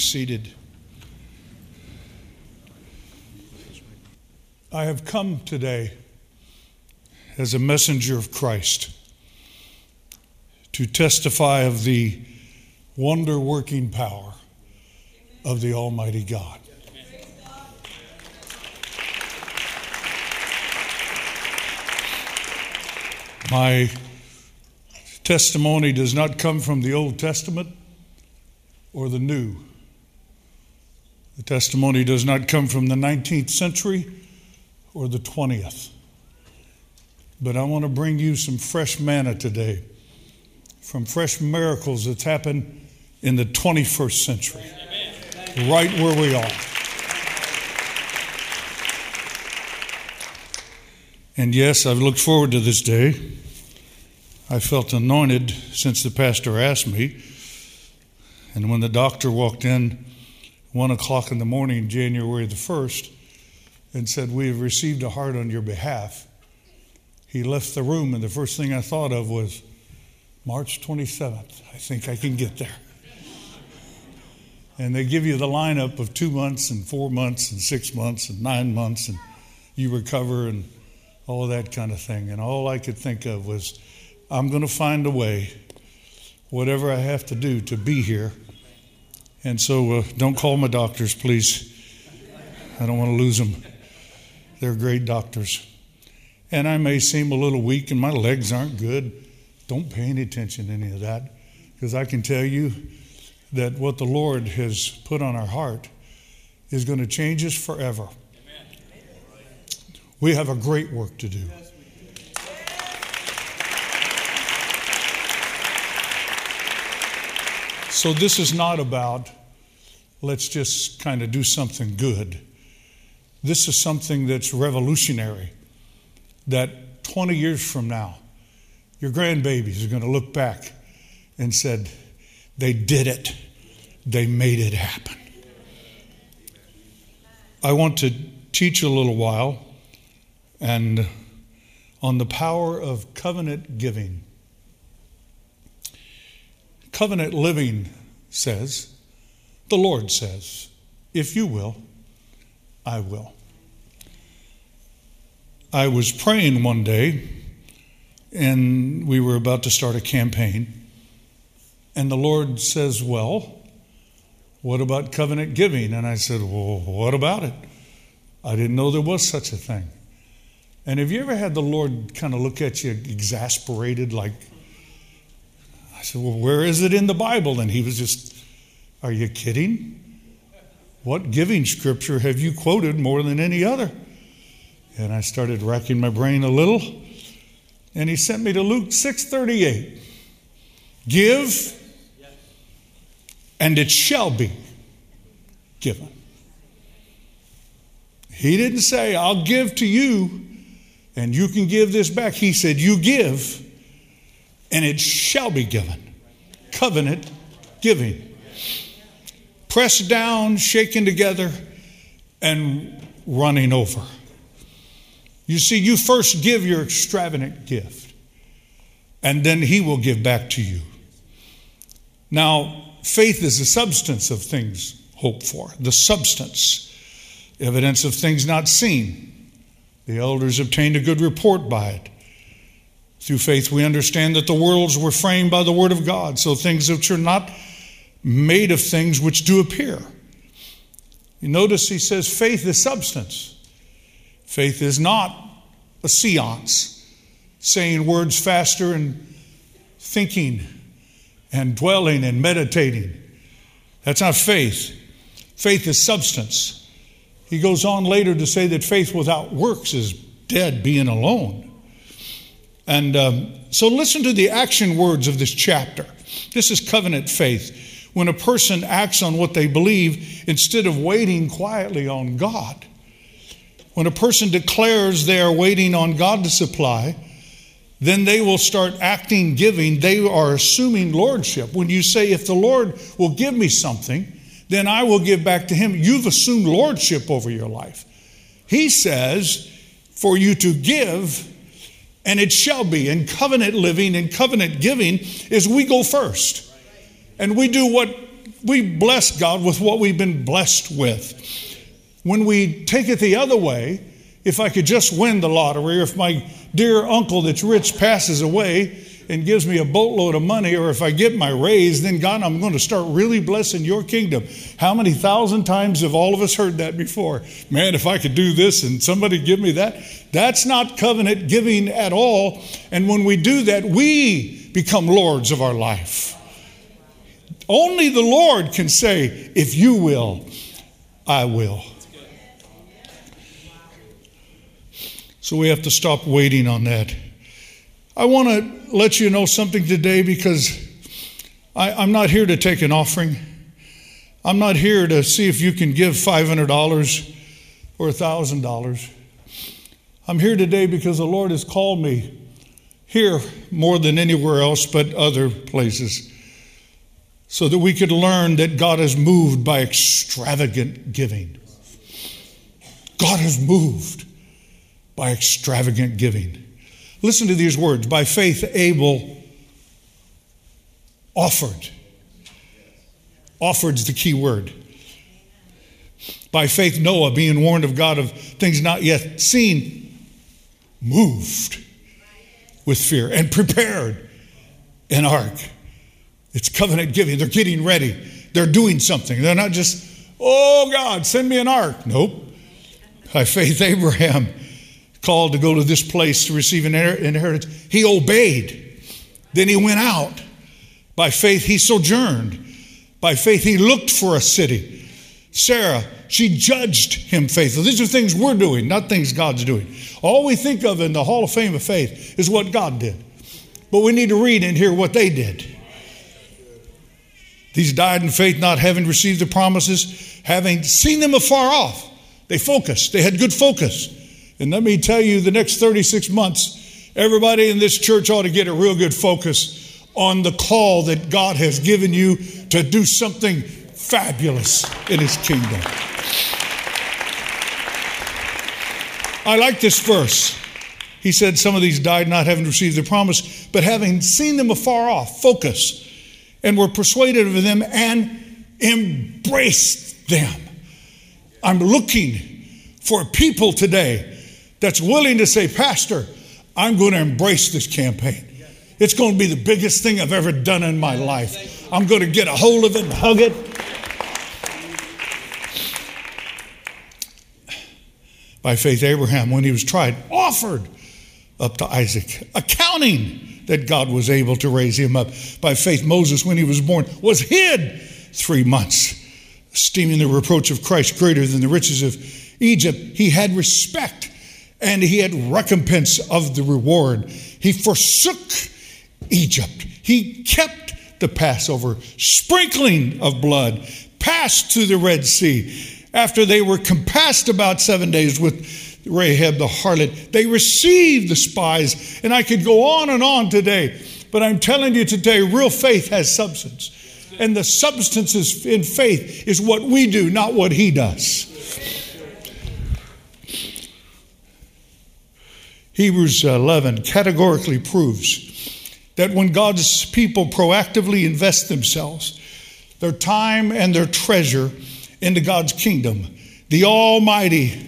seated. I have come today as a messenger of Christ to testify of the wonder working power of the Almighty God. My testimony does not come from the Old Testament or the New. The testimony does not come from the 19th century or the 20th. But I want to bring you some fresh manna today from fresh miracles that's happened in the 21st century, right where we are. And yes, I've looked forward to this day. I felt anointed since the pastor asked me. And when the doctor walked in, one o'clock in the morning, January the 1st, and said, We have received a heart on your behalf, he left the room, and the first thing I thought of was March 27th. I think I can get there. And they give you the lineup of two months and four months and six months and nine months, and you recover and all that kind of thing. And all I could think of was, I'm going to find a way, whatever I have to do, to be here. And so uh, don't call my doctors, please. I don't want to lose them. They're great doctors. And I may seem a little weak and my legs aren't good. Don't pay any attention to any of that because I can tell you that what the Lord has put on our heart is going to change us forever. We have a great work to do. So, this is not about let's just kind of do something good. This is something that's revolutionary. That 20 years from now, your grandbabies are going to look back and said, they did it. They made it happen. I want to teach a little while and on the power of covenant giving. Covenant living says, the Lord says, if you will, I will. I was praying one day, and we were about to start a campaign, and the Lord says, Well, what about covenant giving? And I said, Well, what about it? I didn't know there was such a thing. And have you ever had the Lord kind of look at you exasperated, like, I said, Well, where is it in the Bible? And he was just, Are you kidding? What giving scripture have you quoted more than any other? And I started racking my brain a little. And he sent me to Luke 6:38. Give and it shall be given. He didn't say, I'll give to you and you can give this back. He said, You give and it shall be given. Covenant giving pressed down, shaken together, and running over. You see, you first give your extravagant gift, and then He will give back to you. Now, faith is the substance of things hoped for, the substance, evidence of things not seen. The elders obtained a good report by it. Through faith, we understand that the worlds were framed by the Word of God, so things which are not made of things which do appear. You notice he says faith is substance. Faith is not a seance, saying words faster and thinking and dwelling and meditating. That's not faith. Faith is substance. He goes on later to say that faith without works is dead, being alone. And um, so listen to the action words of this chapter. This is covenant faith when a person acts on what they believe instead of waiting quietly on God. When a person declares they are waiting on God to supply, then they will start acting giving. They are assuming lordship. When you say, if the Lord will give me something, then I will give back to him, you've assumed lordship over your life. He says, for you to give, and it shall be. And covenant living and covenant giving is we go first and we do what we bless God with what we've been blessed with. When we take it the other way, if I could just win the lottery, or if my dear uncle that's rich passes away and gives me a boatload of money, or if I get my raise, then God, I'm going to start really blessing your kingdom. How many thousand times have all of us heard that before? Man, if I could do this and somebody give me that, that's not covenant giving at all. And when we do that, we become lords of our life. Only the Lord can say, if you will, I will. So we have to stop waiting on that. I want to let you know something today because I, am not here to take an offering. I'm not here to see if you can give $500 or $1,000. I'm here today because the Lord has called me here more than anywhere else but other places so that we could learn that God is moved by extravagant giving. God is moved by extravagant giving. Listen to these words by faith, Abel offered. Offered's the key word. By faith, Noah, being warned of God of things not yet seen, moved with fear and prepared an ark. It's covenant giving. They're getting ready. They're doing something. They're not just, oh God, send me an ark. Nope. By faith, Abraham called to go to this place to receive an inheritance. He obeyed. Then he went out. By faith, he sojourned. By faith, he looked for a city. Sarah, she judged him faithful. These are things we're doing, not things God's doing. All we think of in the Hall of Fame of faith is what God did. But we need to read and hear what they did. These died in faith, not having received the promises, having seen them afar off. They focused, they had good focus. And let me tell you, the next 36 months, everybody in this church ought to get a real good focus on the call that God has given you to do something fabulous in His kingdom. I like this verse. He said, Some of these died not having received the promise, but having seen them afar off, focus, and were persuaded of them and embraced them. I'm looking for people today that's willing to say, Pastor, I'm going to embrace this campaign. It's going to be the biggest thing I've ever done in my life. I'm going to get a hold of it and hug it. By faith, Abraham, when he was tried, offered up to Isaac, accounting that God was able to raise him up. By faith, Moses, when he was born, was hid three months, esteeming the reproach of Christ greater than the riches of Egypt. He had respect and he had recompense of the reward. He forsook Egypt. He kept the Passover, sprinkling of blood, passed through the Red Sea. After they were compassed about seven days with Rahab the harlot, they received the spies. And I could go on and on today, but I'm telling you today, real faith has substance. And the substance is in faith is what we do, not what he does. Hebrews uh, 11 categorically proves that when God's people proactively invest themselves, their time and their treasure into God's kingdom, the Almighty,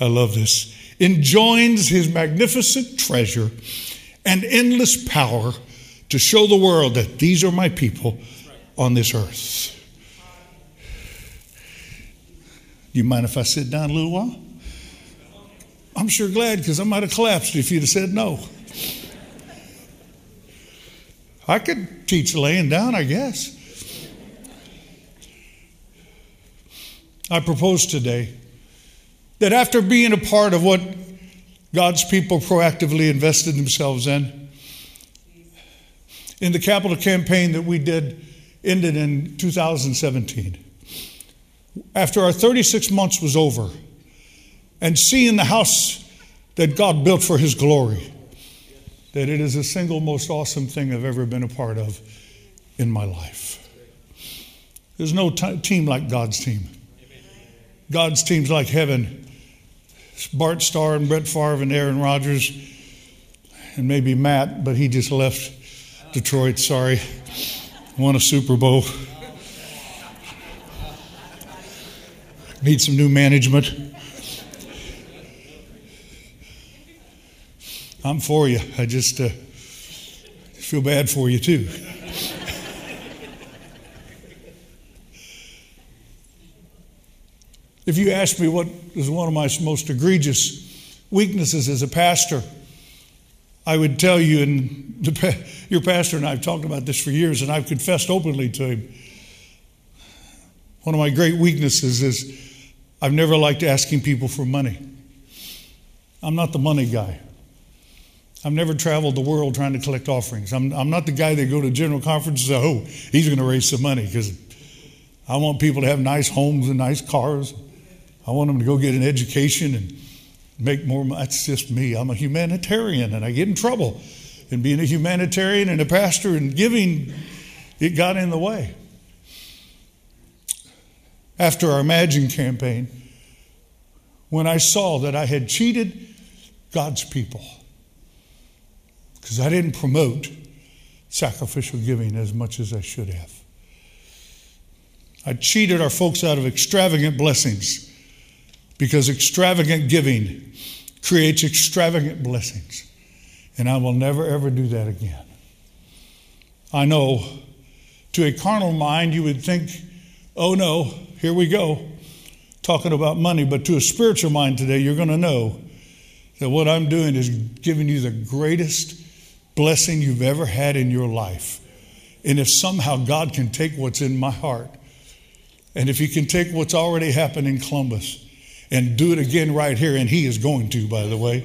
I love this, enjoins his magnificent treasure and endless power to show the world that these are my people on this earth. Do you mind if I sit down a little while? I'm sure glad because I might have collapsed if you'd have said no. I could teach laying down, I guess. I propose today that after being a part of what God's people proactively invested themselves in, in the capital campaign that we did ended in 2017. After our 36 months was over, and seeing the house that God built for His glory, that it is the single most awesome thing I've ever been a part of in my life. There's no t- team like God's team. God's team's like heaven. Bart Starr and Brett Favre and Aaron Rodgers, and maybe Matt, but he just left Detroit. Sorry, won a Super Bowl. Need some new management. I'm for you. I just uh, feel bad for you, too. if you ask me what is one of my most egregious weaknesses as a pastor, I would tell you, and the, your pastor and I have talked about this for years, and I've confessed openly to him. One of my great weaknesses is I've never liked asking people for money. I'm not the money guy. I've never traveled the world trying to collect offerings. I'm, I'm not the guy that go to general conferences oh, he's going to raise some money because I want people to have nice homes and nice cars. I want them to go get an education and make more money. That's just me. I'm a humanitarian and I get in trouble. And being a humanitarian and a pastor and giving, it got in the way. After our Imagine campaign, when I saw that I had cheated God's people, because I didn't promote sacrificial giving as much as I should have. I cheated our folks out of extravagant blessings because extravagant giving creates extravagant blessings. And I will never, ever do that again. I know to a carnal mind, you would think, oh no, here we go, talking about money. But to a spiritual mind today, you're going to know that what I'm doing is giving you the greatest blessing you've ever had in your life. And if somehow God can take what's in my heart, and if He can take what's already happened in Columbus and do it again right here, and He is going to, by the way.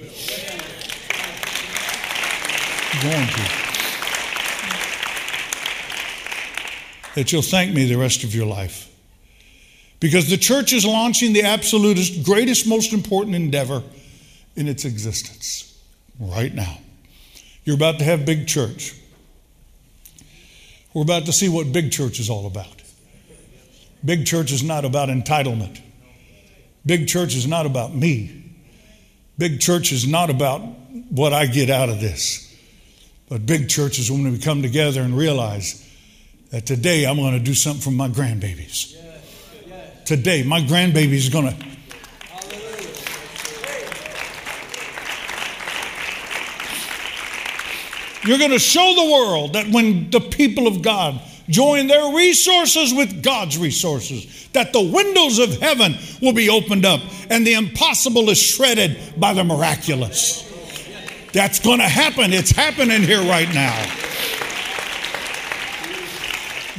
Going to. That you'll thank me the rest of your life. Because the church is launching the absolutest, greatest, most important endeavor in its existence right now. You're about to have big church. We're about to see what big church is all about. Big church is not about entitlement. Big church is not about me. Big church is not about what I get out of this. But big church is when we come together and realize that today I'm going to do something for my grandbabies. Today, my grandbaby is going to You're going to show the world that when the people of God join their resources with God's resources, that the windows of heaven will be opened up and the impossible is shredded by the miraculous. That's going to happen. It's happening here right now.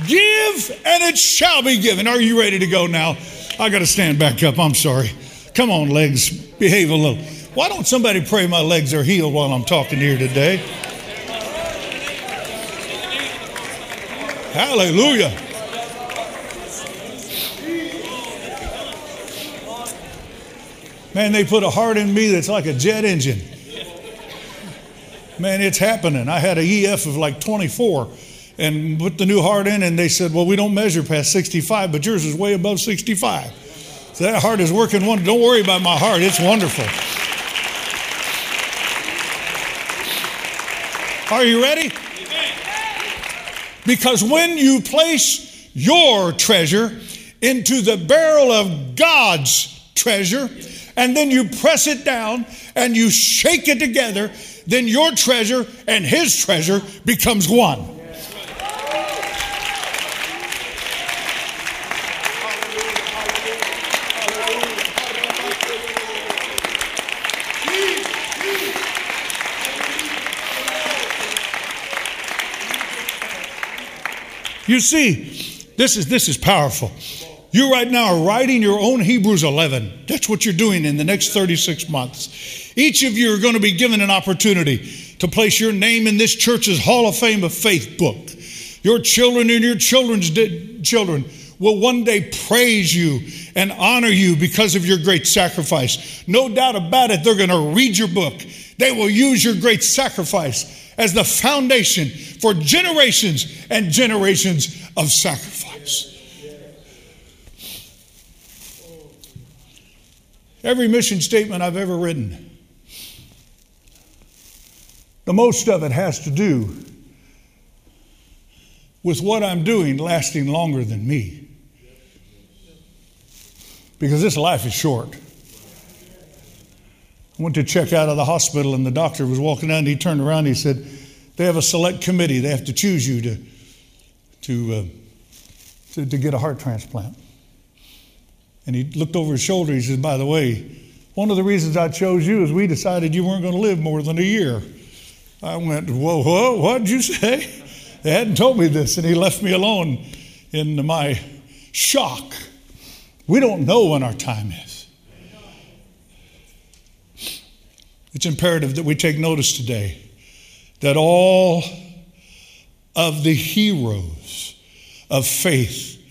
Give and it shall be given. Are you ready to go now? I got to stand back up. I'm sorry. Come on, legs. Behave a little. Why don't somebody pray my legs are healed while I'm talking here today? Hallelujah. Man, they put a heart in me that's like a jet engine. Man, it's happening. I had a EF of like 24 and put the new heart in, and they said, Well, we don't measure past 65, but yours is way above 65. So that heart is working wonderful. Don't worry about my heart, it's wonderful. Are you ready? Because when you place your treasure into the barrel of God's treasure, and then you press it down and you shake it together, then your treasure and his treasure becomes one. You see, this is, this is powerful. You right now are writing your own Hebrews 11. That's what you're doing in the next 36 months. Each of you are going to be given an opportunity to place your name in this church's Hall of Fame of Faith book. Your children and your children's di- children will one day praise you and honor you because of your great sacrifice. No doubt about it, they're going to read your book. They will use your great sacrifice as the foundation for generations and generations of sacrifice. Every mission statement I've ever written, the most of it has to do with what I'm doing lasting longer than me. because this life is short. Went to check out of the hospital, and the doctor was walking out, and he turned around and he said, They have a select committee. They have to choose you to, to, uh, to, to get a heart transplant. And he looked over his shoulder. He said, By the way, one of the reasons I chose you is we decided you weren't going to live more than a year. I went, Whoa, whoa, what did you say? They hadn't told me this. And he left me alone in my shock. We don't know when our time is. It's imperative that we take notice today that all of the heroes of faith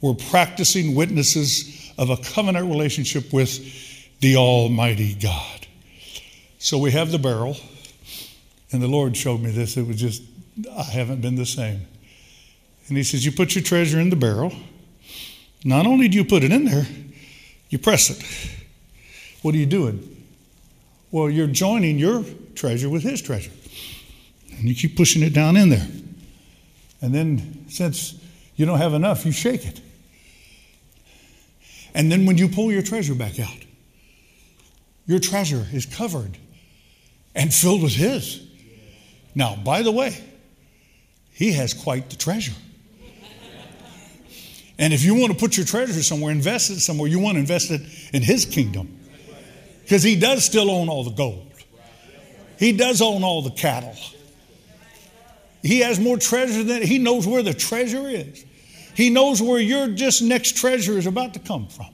were practicing witnesses of a covenant relationship with the Almighty God. So we have the barrel, and the Lord showed me this. It was just, I haven't been the same. And He says, You put your treasure in the barrel. Not only do you put it in there, you press it. What are you doing? Well, you're joining your treasure with his treasure. And you keep pushing it down in there. And then, since you don't have enough, you shake it. And then, when you pull your treasure back out, your treasure is covered and filled with his. Now, by the way, he has quite the treasure. And if you want to put your treasure somewhere, invest it somewhere, you want to invest it in his kingdom. Because he does still own all the gold, he does own all the cattle. He has more treasure than he knows where the treasure is. He knows where your just next treasure is about to come from.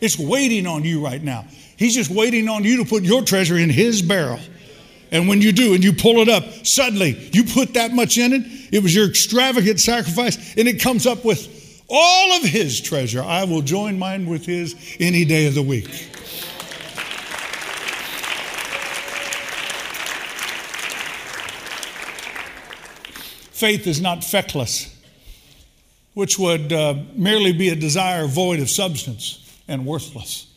It's waiting on you right now. He's just waiting on you to put your treasure in his barrel. And when you do and you pull it up, suddenly you put that much in it. It was your extravagant sacrifice, and it comes up with all of his treasure. I will join mine with his any day of the week. Faith is not feckless, which would uh, merely be a desire void of substance and worthless.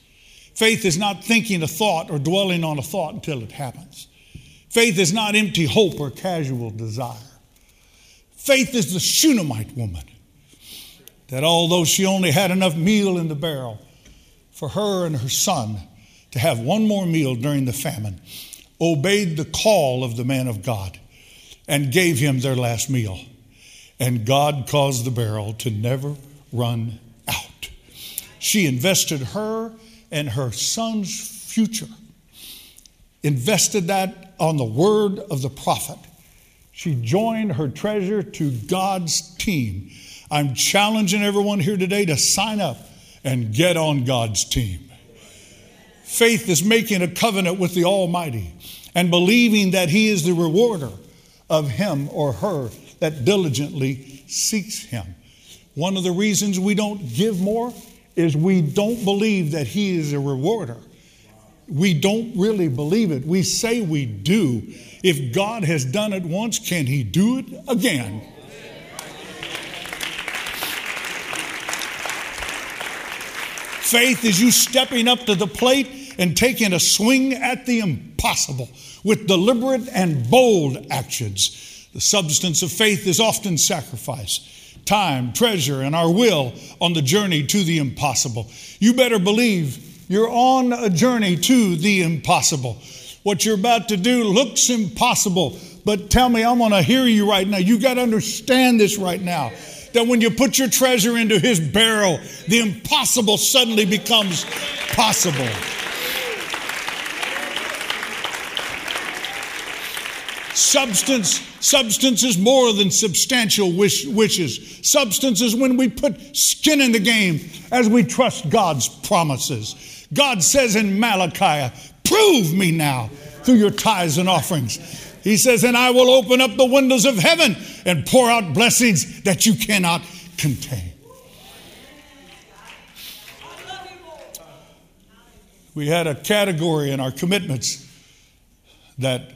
Faith is not thinking a thought or dwelling on a thought until it happens. Faith is not empty hope or casual desire. Faith is the Shunammite woman that although she only had enough meal in the barrel for her and her son to have one more meal during the famine, obeyed the call of the man of God and gave him their last meal. And God caused the barrel to never run out. She invested her and her son's future, invested that on the word of the prophet. She joined her treasure to God's team. I'm challenging everyone here today to sign up and get on God's team. Faith is making a covenant with the Almighty and believing that He is the rewarder of him or her that diligently seeks him. One of the reasons we don't give more is we don't believe that he is a rewarder. We don't really believe it. We say we do. If God has done it once, can he do it again? Faith is you stepping up to the plate and taking a swing at the impossible with deliberate and bold actions. The substance of faith is often sacrifice time, treasure, and our will on the journey to the impossible. You better believe you're on a journey to the impossible. What you're about to do looks impossible, but tell me, I want to hear you right now. You got to understand this right now that when you put your treasure into his barrel, the impossible suddenly becomes possible. Substance, substance is more than substantial wish, wishes. Substance is when we put skin in the game as we trust God's promises. God says in Malachi, Prove me now through your tithes and offerings. He says, And I will open up the windows of heaven and pour out blessings that you cannot contain. We had a category in our commitments that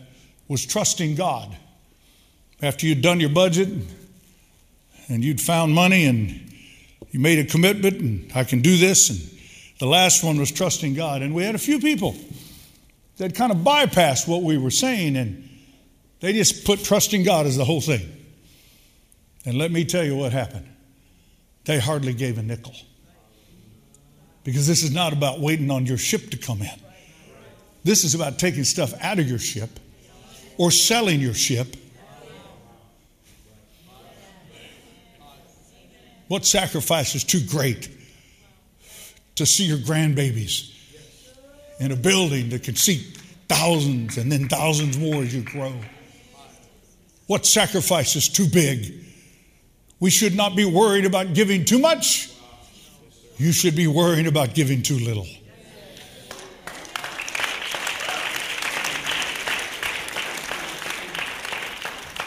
was trusting God. After you'd done your budget and you'd found money and you made a commitment and I can do this, and the last one was trusting God. And we had a few people that kind of bypassed what we were saying and they just put trusting God as the whole thing. And let me tell you what happened. They hardly gave a nickel. Because this is not about waiting on your ship to come in. This is about taking stuff out of your ship or selling your ship. What sacrifice is too great to see your grandbabies in a building that can seat thousands and then thousands more as you grow? What sacrifice is too big? We should not be worried about giving too much. You should be worrying about giving too little.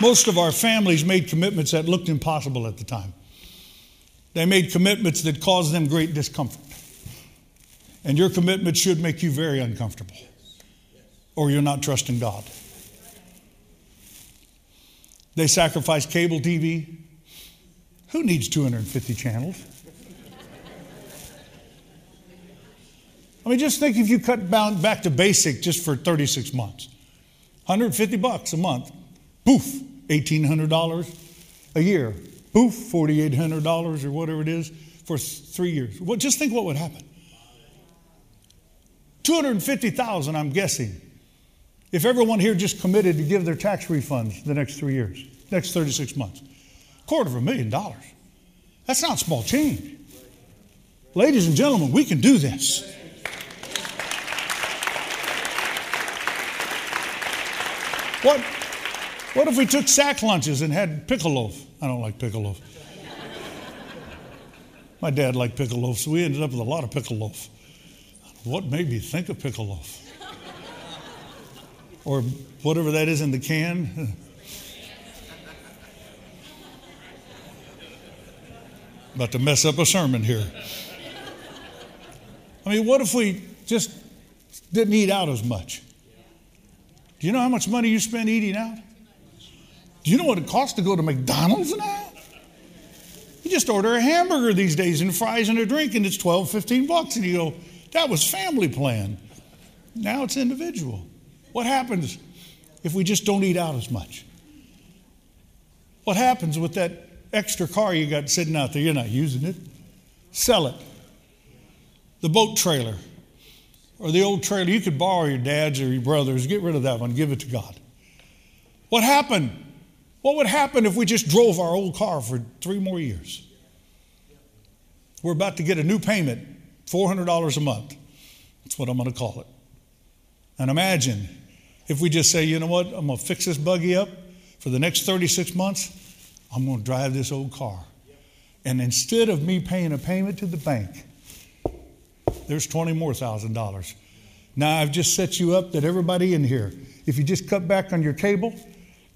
Most of our families made commitments that looked impossible at the time. They made commitments that caused them great discomfort. And your commitment should make you very uncomfortable, or you're not trusting God. They sacrificed cable TV. Who needs 250 channels? I mean, just think if you cut back to basic just for 36 months 150 bucks a month, poof, $1,800 a year. Poof, $4,800 or whatever it is for three years. Well, just think what would happen. 250,000, I'm guessing, if everyone here just committed to give their tax refunds the next three years, next 36 months. Quarter of a million dollars. That's not small change. Ladies and gentlemen, we can do this. What, what if we took sack lunches and had pickle loaf? I don't like pickle loaf. My dad liked pickle loaf, so we ended up with a lot of pickle loaf. What made me think of pickle loaf? or whatever that is in the can. About to mess up a sermon here. I mean, what if we just didn't eat out as much? Do you know how much money you spend eating out? Do you know what it costs to go to McDonald's now? You just order a hamburger these days and fries and a drink, and it's 12, 15 bucks. And you go, that was family plan. Now it's individual. What happens if we just don't eat out as much? What happens with that extra car you got sitting out there? You're not using it. Sell it. The boat trailer or the old trailer, you could borrow your dad's or your brother's. Get rid of that one, give it to God. What happened what would happen if we just drove our old car for three more years? We're about to get a new payment, $400 a month. That's what I'm going to call it. And imagine if we just say, you know what, I'm going to fix this buggy up for the next 36 months, I'm going to drive this old car. And instead of me paying a payment to the bank, there's 20 more thousand dollars. Now I've just set you up that everybody in here, if you just cut back on your cable,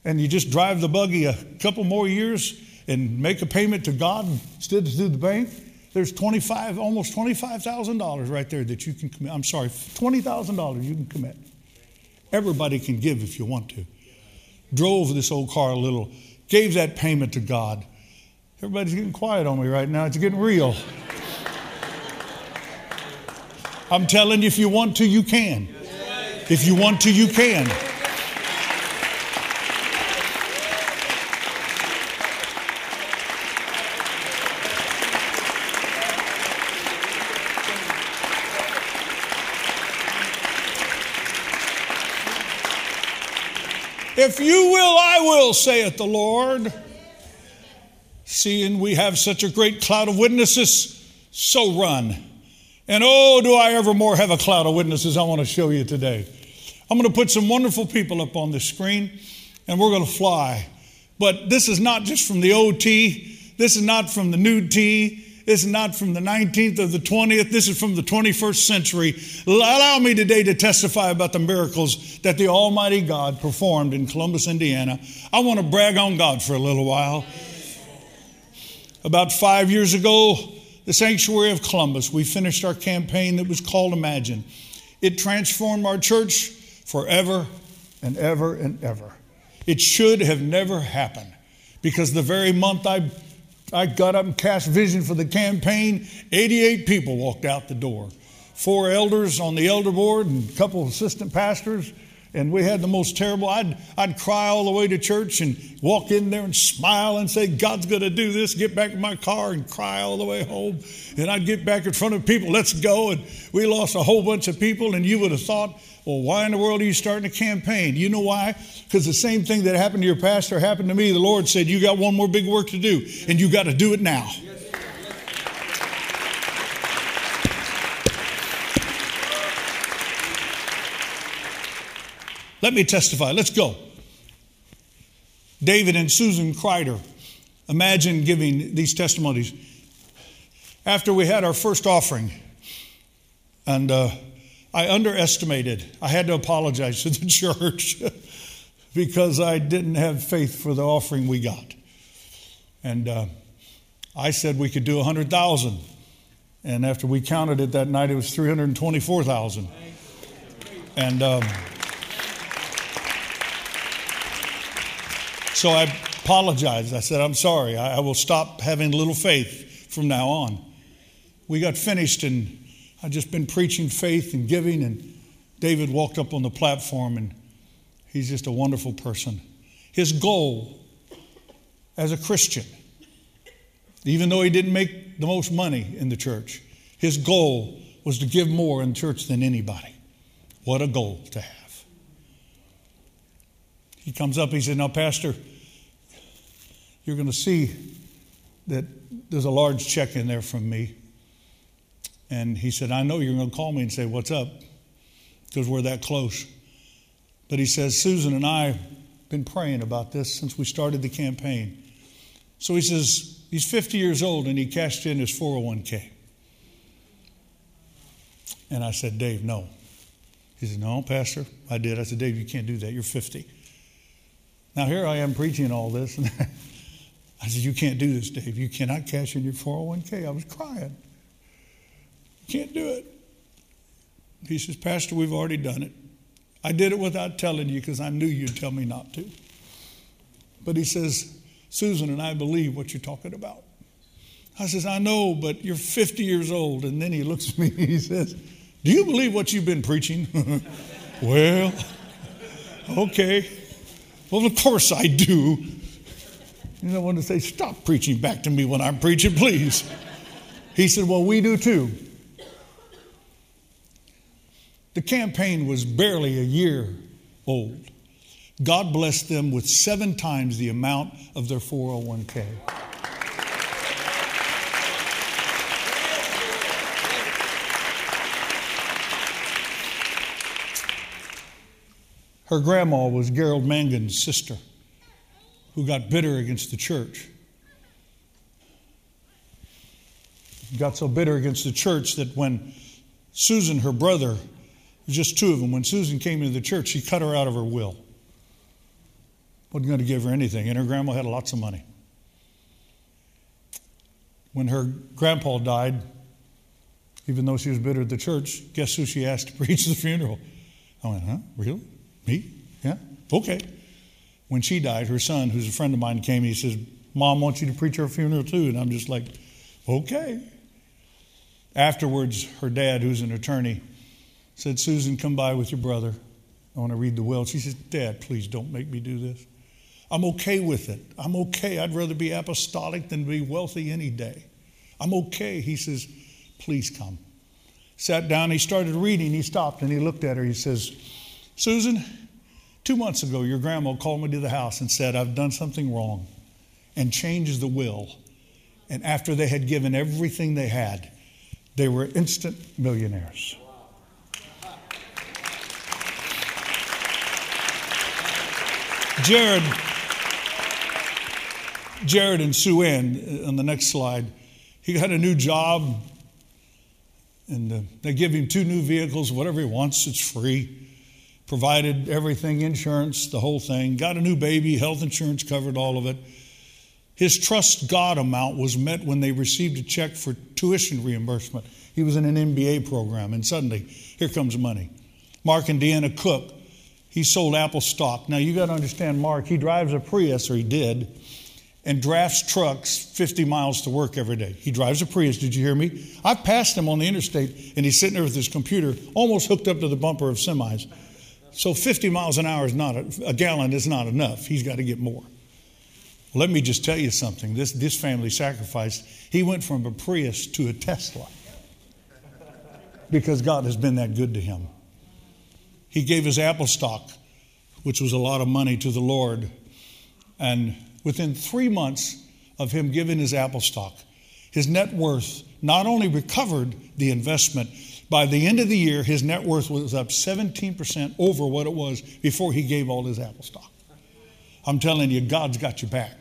and you just drive the buggy a couple more years and make a payment to God instead of to the bank, there's 25, almost $25,000 right there that you can commit. I'm sorry, $20,000 you can commit. Everybody can give if you want to. Drove this old car a little, gave that payment to God. Everybody's getting quiet on me right now. It's getting real. I'm telling you, if you want to, you can. If you want to, you can. If you will, I will, saith the Lord. Seeing we have such a great cloud of witnesses, so run. And oh, do I ever more have a cloud of witnesses I want to show you today. I'm going to put some wonderful people up on the screen, and we're going to fly. But this is not just from the OT, this is not from the new T, this is not from the 19th or the 20th. This is from the 21st century. Allow me today to testify about the miracles that the Almighty God performed in Columbus, Indiana. I want to brag on God for a little while. About five years ago, the Sanctuary of Columbus, we finished our campaign that was called Imagine. It transformed our church forever and ever and ever. It should have never happened because the very month I I got up and cast vision for the campaign. 88 people walked out the door. Four elders on the elder board and a couple assistant pastors and we had the most terrible. I'd, I'd cry all the way to church and walk in there and smile and say, God's going to do this, get back in my car and cry all the way home. And I'd get back in front of people, let's go. And we lost a whole bunch of people, and you would have thought, well, why in the world are you starting a campaign? You know why? Because the same thing that happened to your pastor happened to me. The Lord said, You got one more big work to do, and you got to do it now. Let me testify. Let's go. David and Susan Kreider. Imagine giving these testimonies. After we had our first offering, and uh, I underestimated, I had to apologize to the church because I didn't have faith for the offering we got. And uh, I said we could do 100,000. And after we counted it that night, it was 324,000. And um, So I apologized. I said, I'm sorry. I, I will stop having little faith from now on. We got finished, and I'd just been preaching faith and giving, and David walked up on the platform, and he's just a wonderful person. His goal as a Christian, even though he didn't make the most money in the church, his goal was to give more in church than anybody. What a goal to have. He comes up, he said, Now, Pastor, you're going to see that there's a large check in there from me. And he said, I know you're going to call me and say, What's up? Because we're that close. But he says, Susan and I have been praying about this since we started the campaign. So he says, He's 50 years old and he cashed in his 401k. And I said, Dave, no. He said, No, Pastor, I did. I said, Dave, you can't do that. You're 50. Now, here I am preaching all this. And I said, You can't do this, Dave. You cannot cash in your 401k. I was crying. You can't do it. He says, Pastor, we've already done it. I did it without telling you because I knew you'd tell me not to. But he says, Susan and I believe what you're talking about. I says, I know, but you're 50 years old. And then he looks at me and he says, Do you believe what you've been preaching? well, okay. Well, of course I do. You know, I want to say, Stop preaching back to me when I'm preaching, please. He said, Well, we do too. The campaign was barely a year old. God blessed them with seven times the amount of their 401k. Her grandma was Gerald Mangan's sister, who got bitter against the church. Got so bitter against the church that when Susan, her brother, just two of them, when Susan came into the church, she cut her out of her will. Wasn't going to give her anything, and her grandma had lots of money. When her grandpa died, even though she was bitter at the church, guess who she asked to preach the funeral? I went, huh? Really? Me? Yeah? Okay. When she died, her son, who's a friend of mine, came. He says, Mom wants you to preach her funeral too. And I'm just like, okay. Afterwards, her dad, who's an attorney, said, Susan, come by with your brother. I want to read the will. She says, Dad, please don't make me do this. I'm okay with it. I'm okay. I'd rather be apostolic than be wealthy any day. I'm okay. He says, Please come. Sat down, he started reading. He stopped and he looked at her. He says, Susan, two months ago, your grandma called me to the house and said, I've done something wrong, and changed the will. And after they had given everything they had, they were instant millionaires. Jared, Jared and Sue Ann uh, on the next slide, he got a new job, and uh, they give him two new vehicles, whatever he wants, it's free provided everything insurance, the whole thing, got a new baby, health insurance covered all of it. His trust God amount was met when they received a check for tuition reimbursement. He was in an MBA program, and suddenly, here comes money. Mark and Deanna Cook, he sold Apple stock. Now, you got to understand, Mark, he drives a Prius, or he did, and drafts trucks 50 miles to work every day. He drives a Prius. Did you hear me? I've passed him on the interstate, and he's sitting there with his computer, almost hooked up to the bumper of semis So 50 miles an hour is not a, a gallon is not enough. He's got to get more. Let me just tell you something. This, this family sacrificed. He went from a Prius to a Tesla because God has been that good to him. He gave his Apple stock, which was a lot of money, to the Lord. And within three months of him giving his Apple stock, his net worth not only recovered the investment, by the end of the year, his net worth was up 17% over what it was before he gave all his Apple stock. I'm telling you, God's got your back.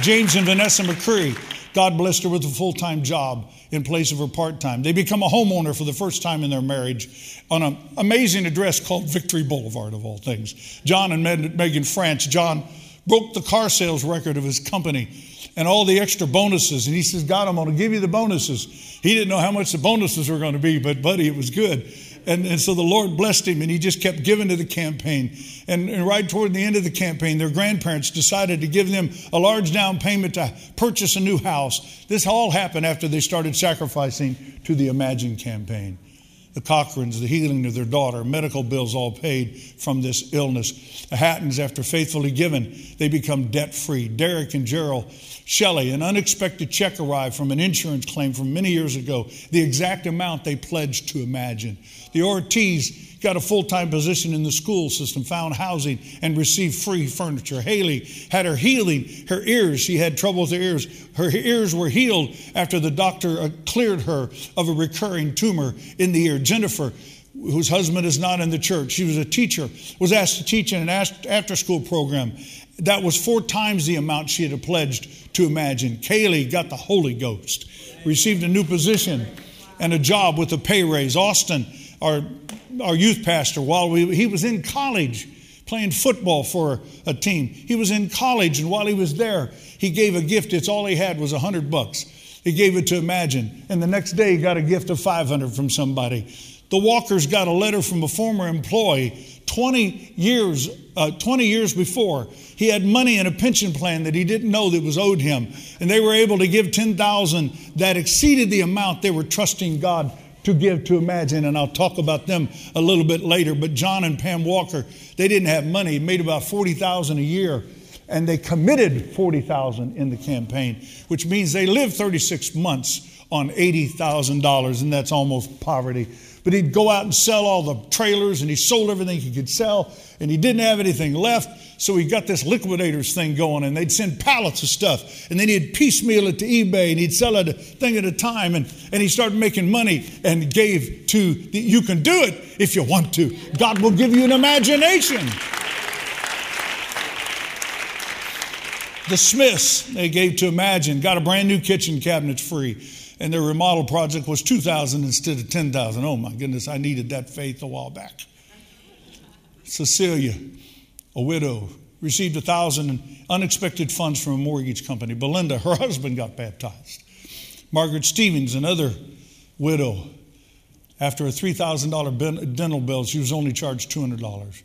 James and Vanessa McCree, God blessed her with a full time job in place of her part time. They become a homeowner for the first time in their marriage on an amazing address called Victory Boulevard, of all things. John and Megan France, John broke the car sales record of his company and all the extra bonuses. And he says, God, I'm going to give you the bonuses. He didn't know how much the bonuses were going to be, but buddy, it was good. And, and so the Lord blessed him and he just kept giving to the campaign. And, and right toward the end of the campaign, their grandparents decided to give them a large down payment to purchase a new house. This all happened after they started sacrificing to the Imagine campaign the Cochrans, the healing of their daughter, medical bills all paid from this illness. The Hattons, after faithfully given, they become debt free. Derek and Gerald Shelley, an unexpected check arrived from an insurance claim from many years ago, the exact amount they pledged to imagine. The Ortiz got a full time position in the school system, found housing, and received free furniture. Haley had her healing, her ears, she had trouble with her ears. Her ears were healed after the doctor uh, cleared her of a recurring tumor in the ear. Jennifer, whose husband is not in the church, she was a teacher, was asked to teach in an after school program. That was four times the amount she had pledged to imagine. Kaylee got the Holy Ghost, received a new position and a job with a pay raise. Austin, our, our youth pastor, while we, he was in college playing football for a team, he was in college, and while he was there, he gave a gift. It's all he had was a hundred bucks. He gave it to Imagine, and the next day he got a gift of 500 from somebody. The Walkers got a letter from a former employee 20 years, uh, 20 years before. He had money in a pension plan that he didn't know that was owed him. And they were able to give 10,000 that exceeded the amount they were trusting God to give to Imagine. And I'll talk about them a little bit later. But John and Pam Walker, they didn't have money, made about 40,000 a year. And they committed 40,000 in the campaign, which means they lived 36 months on $80,000, and that's almost poverty. But he'd go out and sell all the trailers, and he sold everything he could sell, and he didn't have anything left. So he got this liquidators thing going, and they'd send pallets of stuff, and then he'd piecemeal it to eBay, and he'd sell it a thing at a time, and, and he started making money and gave to the, you can do it if you want to. God will give you an imagination. The Smiths, they gave to Imagine, got a brand new kitchen cabinet free and their remodel project was 2000 instead of 10,000. Oh my goodness, I needed that faith a while back. Cecilia, a widow, received a thousand unexpected funds from a mortgage company. Belinda, her husband got baptized. Margaret Stevens, another widow, after a $3,000 dental bill, she was only charged $200.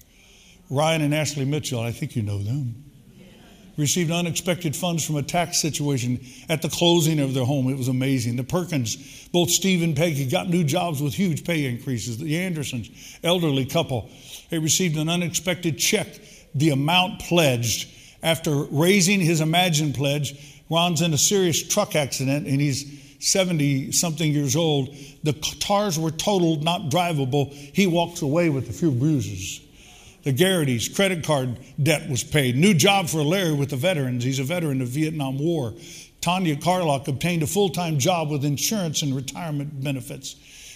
Ryan and Ashley Mitchell, I think you know them received unexpected funds from a tax situation at the closing of their home. It was amazing. The Perkins, both Steve and Peggy, got new jobs with huge pay increases. The Andersons, elderly couple, they received an unexpected check, the amount pledged. After raising his Imagine pledge, Ron's in a serious truck accident and he's 70 something years old. The cars were totaled, not drivable. He walks away with a few bruises. The Garrity's credit card debt was paid. New job for Larry with the veterans. He's a veteran of Vietnam War. Tanya Carlock obtained a full time job with insurance and retirement benefits.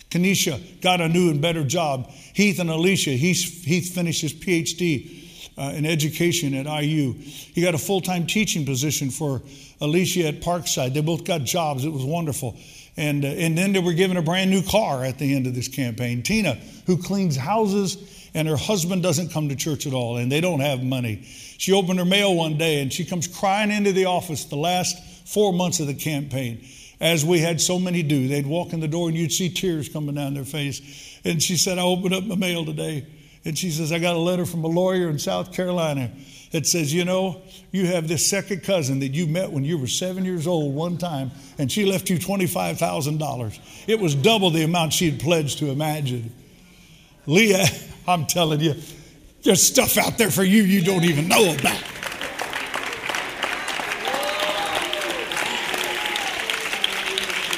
Kenesha got a new and better job. Heath and Alicia, Heath, Heath finished his PhD uh, in education at IU. He got a full time teaching position for Alicia at Parkside. They both got jobs. It was wonderful. And, uh, and then they were given a brand new car at the end of this campaign. Tina, who cleans houses and her husband doesn't come to church at all, and they don't have money. She opened her mail one day and she comes crying into the office the last four months of the campaign, as we had so many do. They'd walk in the door and you'd see tears coming down their face. And she said, I opened up my mail today And she says, I got a letter from a lawyer in South Carolina that says, You know, you have this second cousin that you met when you were seven years old one time, and she left you $25,000. It was double the amount she had pledged to imagine. Leah, I'm telling you, there's stuff out there for you you don't even know about.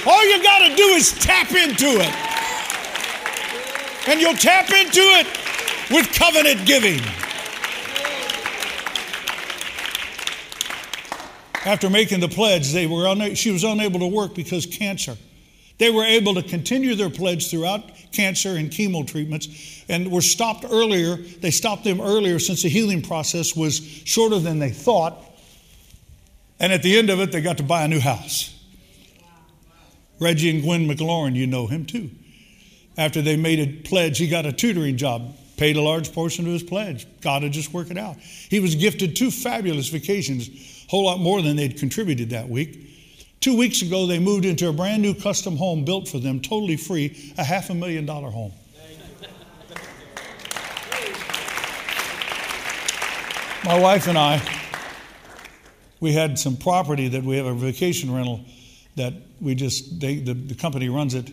All you got to do is tap into it. And you'll tap into it with covenant giving. After making the pledge, they were una- she was unable to work because cancer. They were able to continue their pledge throughout cancer and chemo treatments and were stopped earlier. They stopped them earlier since the healing process was shorter than they thought. And at the end of it, they got to buy a new house. Reggie and Gwen McLaurin, you know him too. After they made a pledge, he got a tutoring job, paid a large portion of his pledge. God had just worked it out. He was gifted two fabulous vacations, a whole lot more than they'd contributed that week. Two weeks ago, they moved into a brand new custom home built for them, totally free, a half a million dollar home. My wife and I, we had some property that we have a vacation rental that we just, they, the, the company runs it.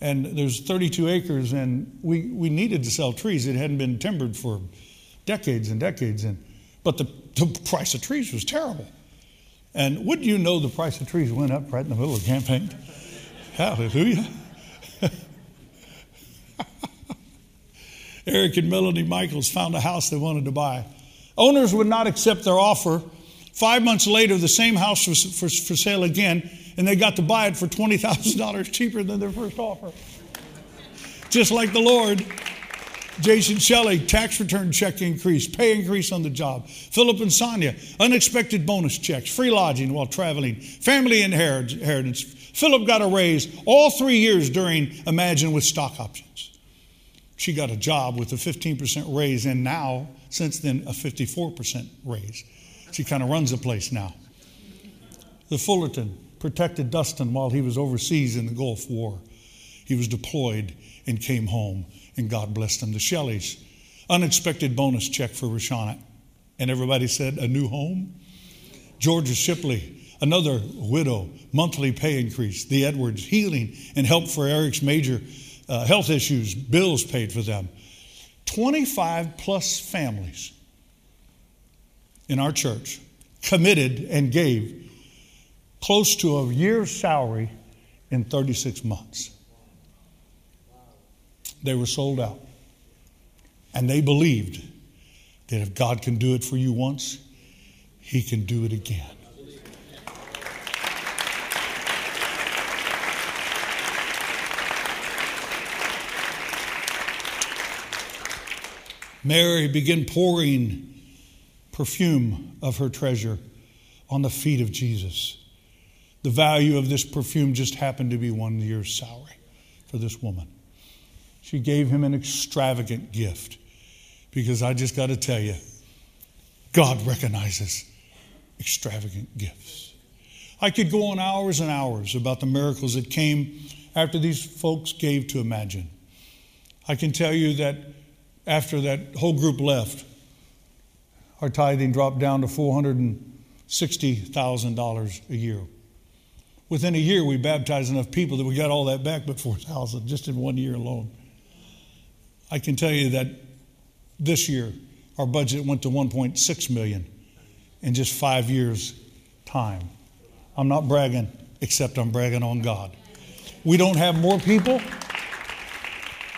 And there's 32 acres, and we, we needed to sell trees. It hadn't been timbered for decades and decades. And, but the, the price of trees was terrible. And wouldn't you know the price of trees went up right in the middle of the campaign? Hallelujah. Eric and Melody Michaels found a house they wanted to buy. Owners would not accept their offer. Five months later, the same house was for, for sale again, and they got to buy it for $20,000 cheaper than their first offer. Just like the Lord. Jason Shelley, tax return check increase, pay increase on the job. Philip and Sonia, unexpected bonus checks, free lodging while traveling, family inheritance. Philip got a raise all three years during Imagine with stock options. She got a job with a 15% raise, and now, since then, a 54% raise. She kind of runs the place now. The Fullerton protected Dustin while he was overseas in the Gulf War. He was deployed and came home and God blessed them. The Shelleys, unexpected bonus check for Rashana. And everybody said, a new home. Georgia Shipley, another widow, monthly pay increase. The Edwards, healing and help for Eric's major uh, health issues, bills paid for them. 25 plus families in our church committed and gave close to a year's salary in 36 months. They were sold out. And they believed that if God can do it for you once, He can do it again. Mary began pouring perfume of her treasure on the feet of Jesus. The value of this perfume just happened to be one year's salary for this woman. She gave him an extravagant gift because I just got to tell you, God recognizes extravagant gifts. I could go on hours and hours about the miracles that came after these folks gave to Imagine. I can tell you that after that whole group left, our tithing dropped down to $460,000 a year. Within a year, we baptized enough people that we got all that back but 4,000 just in one year alone. I can tell you that this year our budget went to 1.6 million in just five years' time. I'm not bragging, except I'm bragging on God. We don't have more people.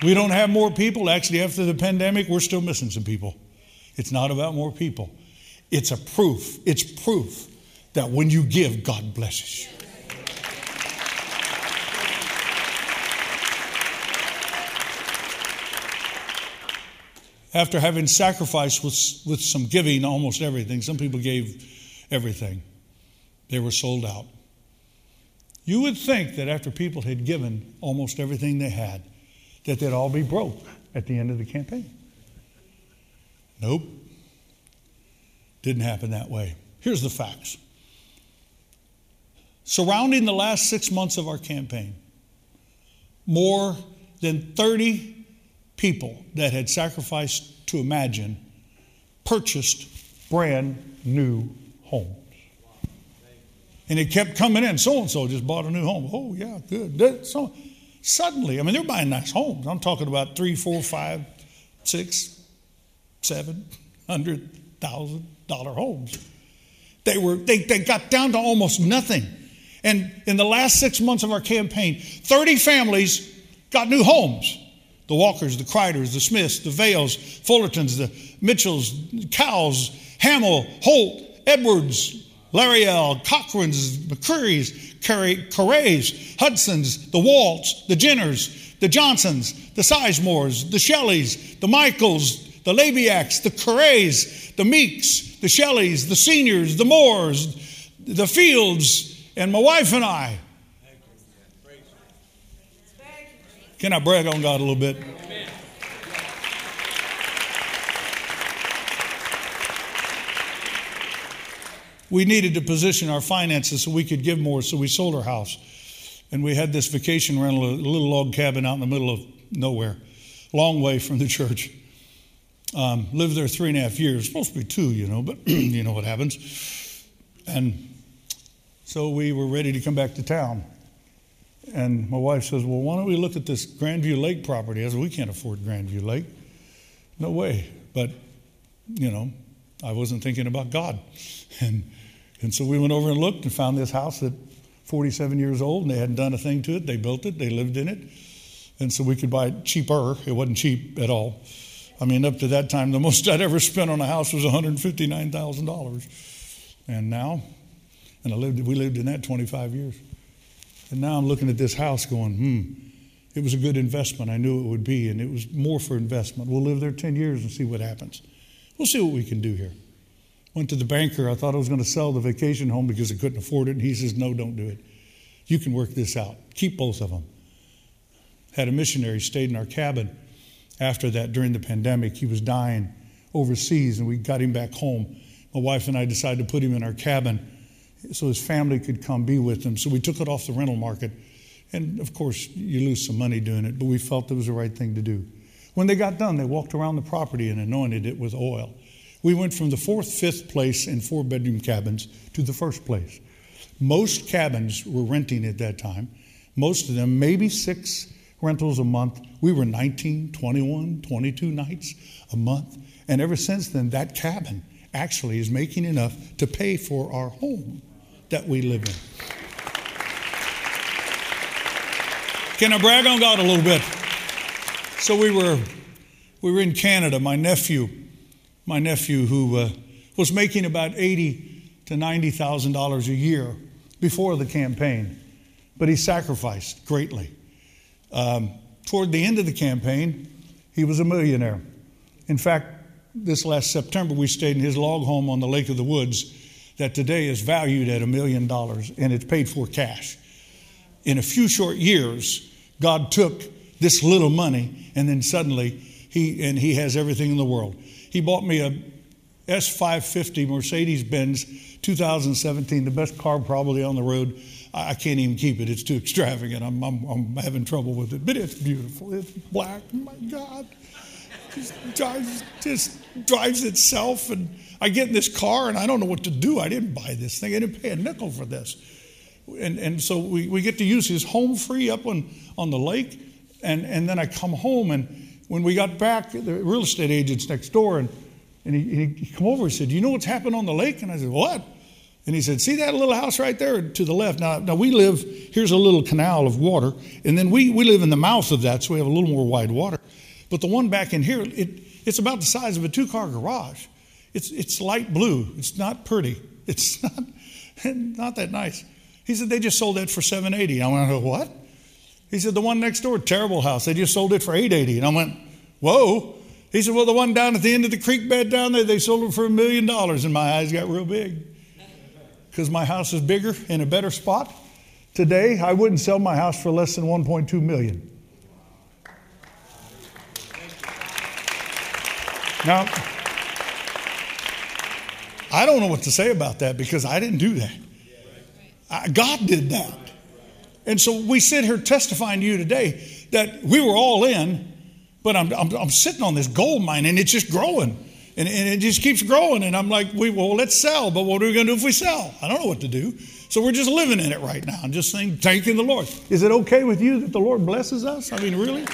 We don't have more people. Actually, after the pandemic, we're still missing some people. It's not about more people. It's a proof. It's proof that when you give, God blesses you. After having sacrificed with, with some giving almost everything, some people gave everything, they were sold out. You would think that after people had given almost everything they had, that they'd all be broke at the end of the campaign. Nope. Didn't happen that way. Here's the facts. Surrounding the last six months of our campaign, more than 30 people that had sacrificed to imagine purchased brand new homes. And it kept coming in. So and so just bought a new home. Oh, yeah, good. So suddenly, I mean, they're buying nice homes. I'm talking about three, four, five, six, seven hundred thousand dollar homes. They were they, they got down to almost nothing. And in the last six months of our campaign, 30 families got new homes. The Walkers, the Criders, the Smiths, the Vales, Fullertons, the Mitchells, Cowles, Hamill, Holt, Edwards, Lariel, Cochrans, McCreary's, Carrays, Hudsons, the Walts, the Jenners, the Johnsons, the Sizemores, the Shelleys, the Michaels, the Labiacs, the Carrays, the Meeks, the Shelleys, the Seniors, the Moores, the Fields, and my wife and I. Can I brag on God a little bit? We needed to position our finances so we could give more, so we sold our house. And we had this vacation rental, a little log cabin out in the middle of nowhere, long way from the church. Um, lived there three and a half years, supposed to be two, you know, but you know what happens. And so we were ready to come back to town. And my wife says, Well, why don't we look at this Grandview Lake property? I said, We can't afford Grandview Lake. No way. But, you know, I wasn't thinking about God. And, and so we went over and looked and found this house at 47 years old, and they hadn't done a thing to it. They built it, they lived in it. And so we could buy it cheaper. It wasn't cheap at all. I mean, up to that time, the most I'd ever spent on a house was $159,000. And now, and I lived, we lived in that 25 years. And now I'm looking at this house going, hmm, it was a good investment. I knew it would be, and it was more for investment. We'll live there 10 years and see what happens. We'll see what we can do here. Went to the banker. I thought I was going to sell the vacation home because I couldn't afford it. And he says, no, don't do it. You can work this out. Keep both of them. Had a missionary stayed in our cabin after that during the pandemic. He was dying overseas, and we got him back home. My wife and I decided to put him in our cabin so his family could come be with him. So we took it off the rental market. And of course, you lose some money doing it, but we felt it was the right thing to do. When they got done, they walked around the property and anointed it with oil. We went from the fourth, fifth place in four bedroom cabins to the first place. Most cabins were renting at that time, most of them, maybe six rentals a month. We were 19, 21, 22 nights a month. And ever since then, that cabin actually is making enough to pay for our home that we live in. Can I brag on God a little bit? So we were, we were in Canada. My nephew, my nephew who uh, was making about eighty to ninety thousand dollars a year before the campaign, but he sacrificed greatly. Um, toward the end of the campaign, he was a millionaire. In fact, this last September, we stayed in his log home on the Lake of the Woods that today is valued at a million dollars and it's paid for cash. In a few short years, God took this little money and then suddenly he and he has everything in the world. He bought me a S550 Mercedes Benz 2017, the best car probably on the road. I can't even keep it. It's too extravagant. I'm, I'm, I'm having trouble with it, but it's beautiful. It's black. My God. Just drives, just drives itself. And I get in this car and I don't know what to do. I didn't buy this thing. I didn't pay a nickel for this. And, and so we, we get to use his home free up on, on the lake. And, and then I come home and when we got back, the real estate agent's next door and, and he, he come over and said, you know what's happened on the lake? And I said, What? And he said, See that little house right there to the left? Now, now we live, here's a little canal of water, and then we, we live in the mouth of that, so we have a little more wide water. But the one back in here, it, it's about the size of a two car garage. It's, it's light blue. It's not pretty. It's not, not that nice. He said, They just sold that for 780 I went, What? He said, The one next door, terrible house. They just sold it for 880 And I went, Whoa. He said, Well, the one down at the end of the creek bed down there, they sold it for a million dollars. And my eyes got real big because my house is bigger in a better spot. Today, I wouldn't sell my house for less than 1.2 million. Now, I don't know what to say about that because I didn't do that. I, God did that. And so we sit here testifying to you today that we were all in, But I'm, I'm, I'm sitting on this gold mine and it's just growing. And, and it just keeps growing. And I'm like, we, well, let's sell. But what are we going to do if we sell? I don't know what to do. So we're just living in it right now and just saying, thanking the Lord. Is it okay with you that the Lord blesses us? I mean, really?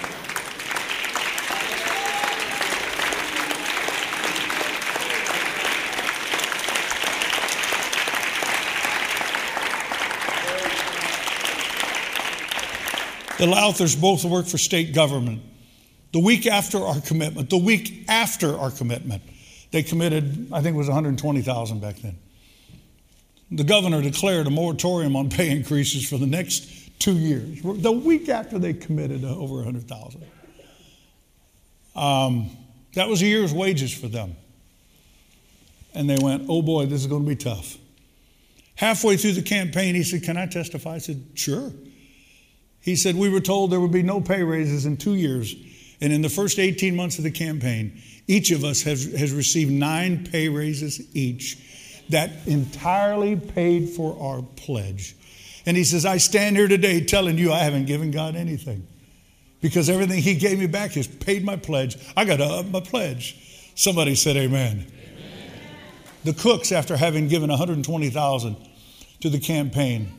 The Louthers both work for state government. The week after our commitment, the week after our commitment, they committed, I think it was 120,000 back then. The governor declared a moratorium on pay increases for the next two years. The week after they committed over 100,000. Um, that was a year's wages for them. And they went, oh boy, this is going to be tough. Halfway through the campaign, he said, Can I testify? I said, Sure. He said, We were told there would be no pay raises in two years. And in the first 18 months of the campaign, each of us has, has received nine pay raises each that entirely paid for our pledge. And he says, I stand here today telling you I haven't given God anything because everything he gave me back has paid my pledge. I got to up my pledge. Somebody said, Amen. amen. The cooks, after having given 120,000 to the campaign,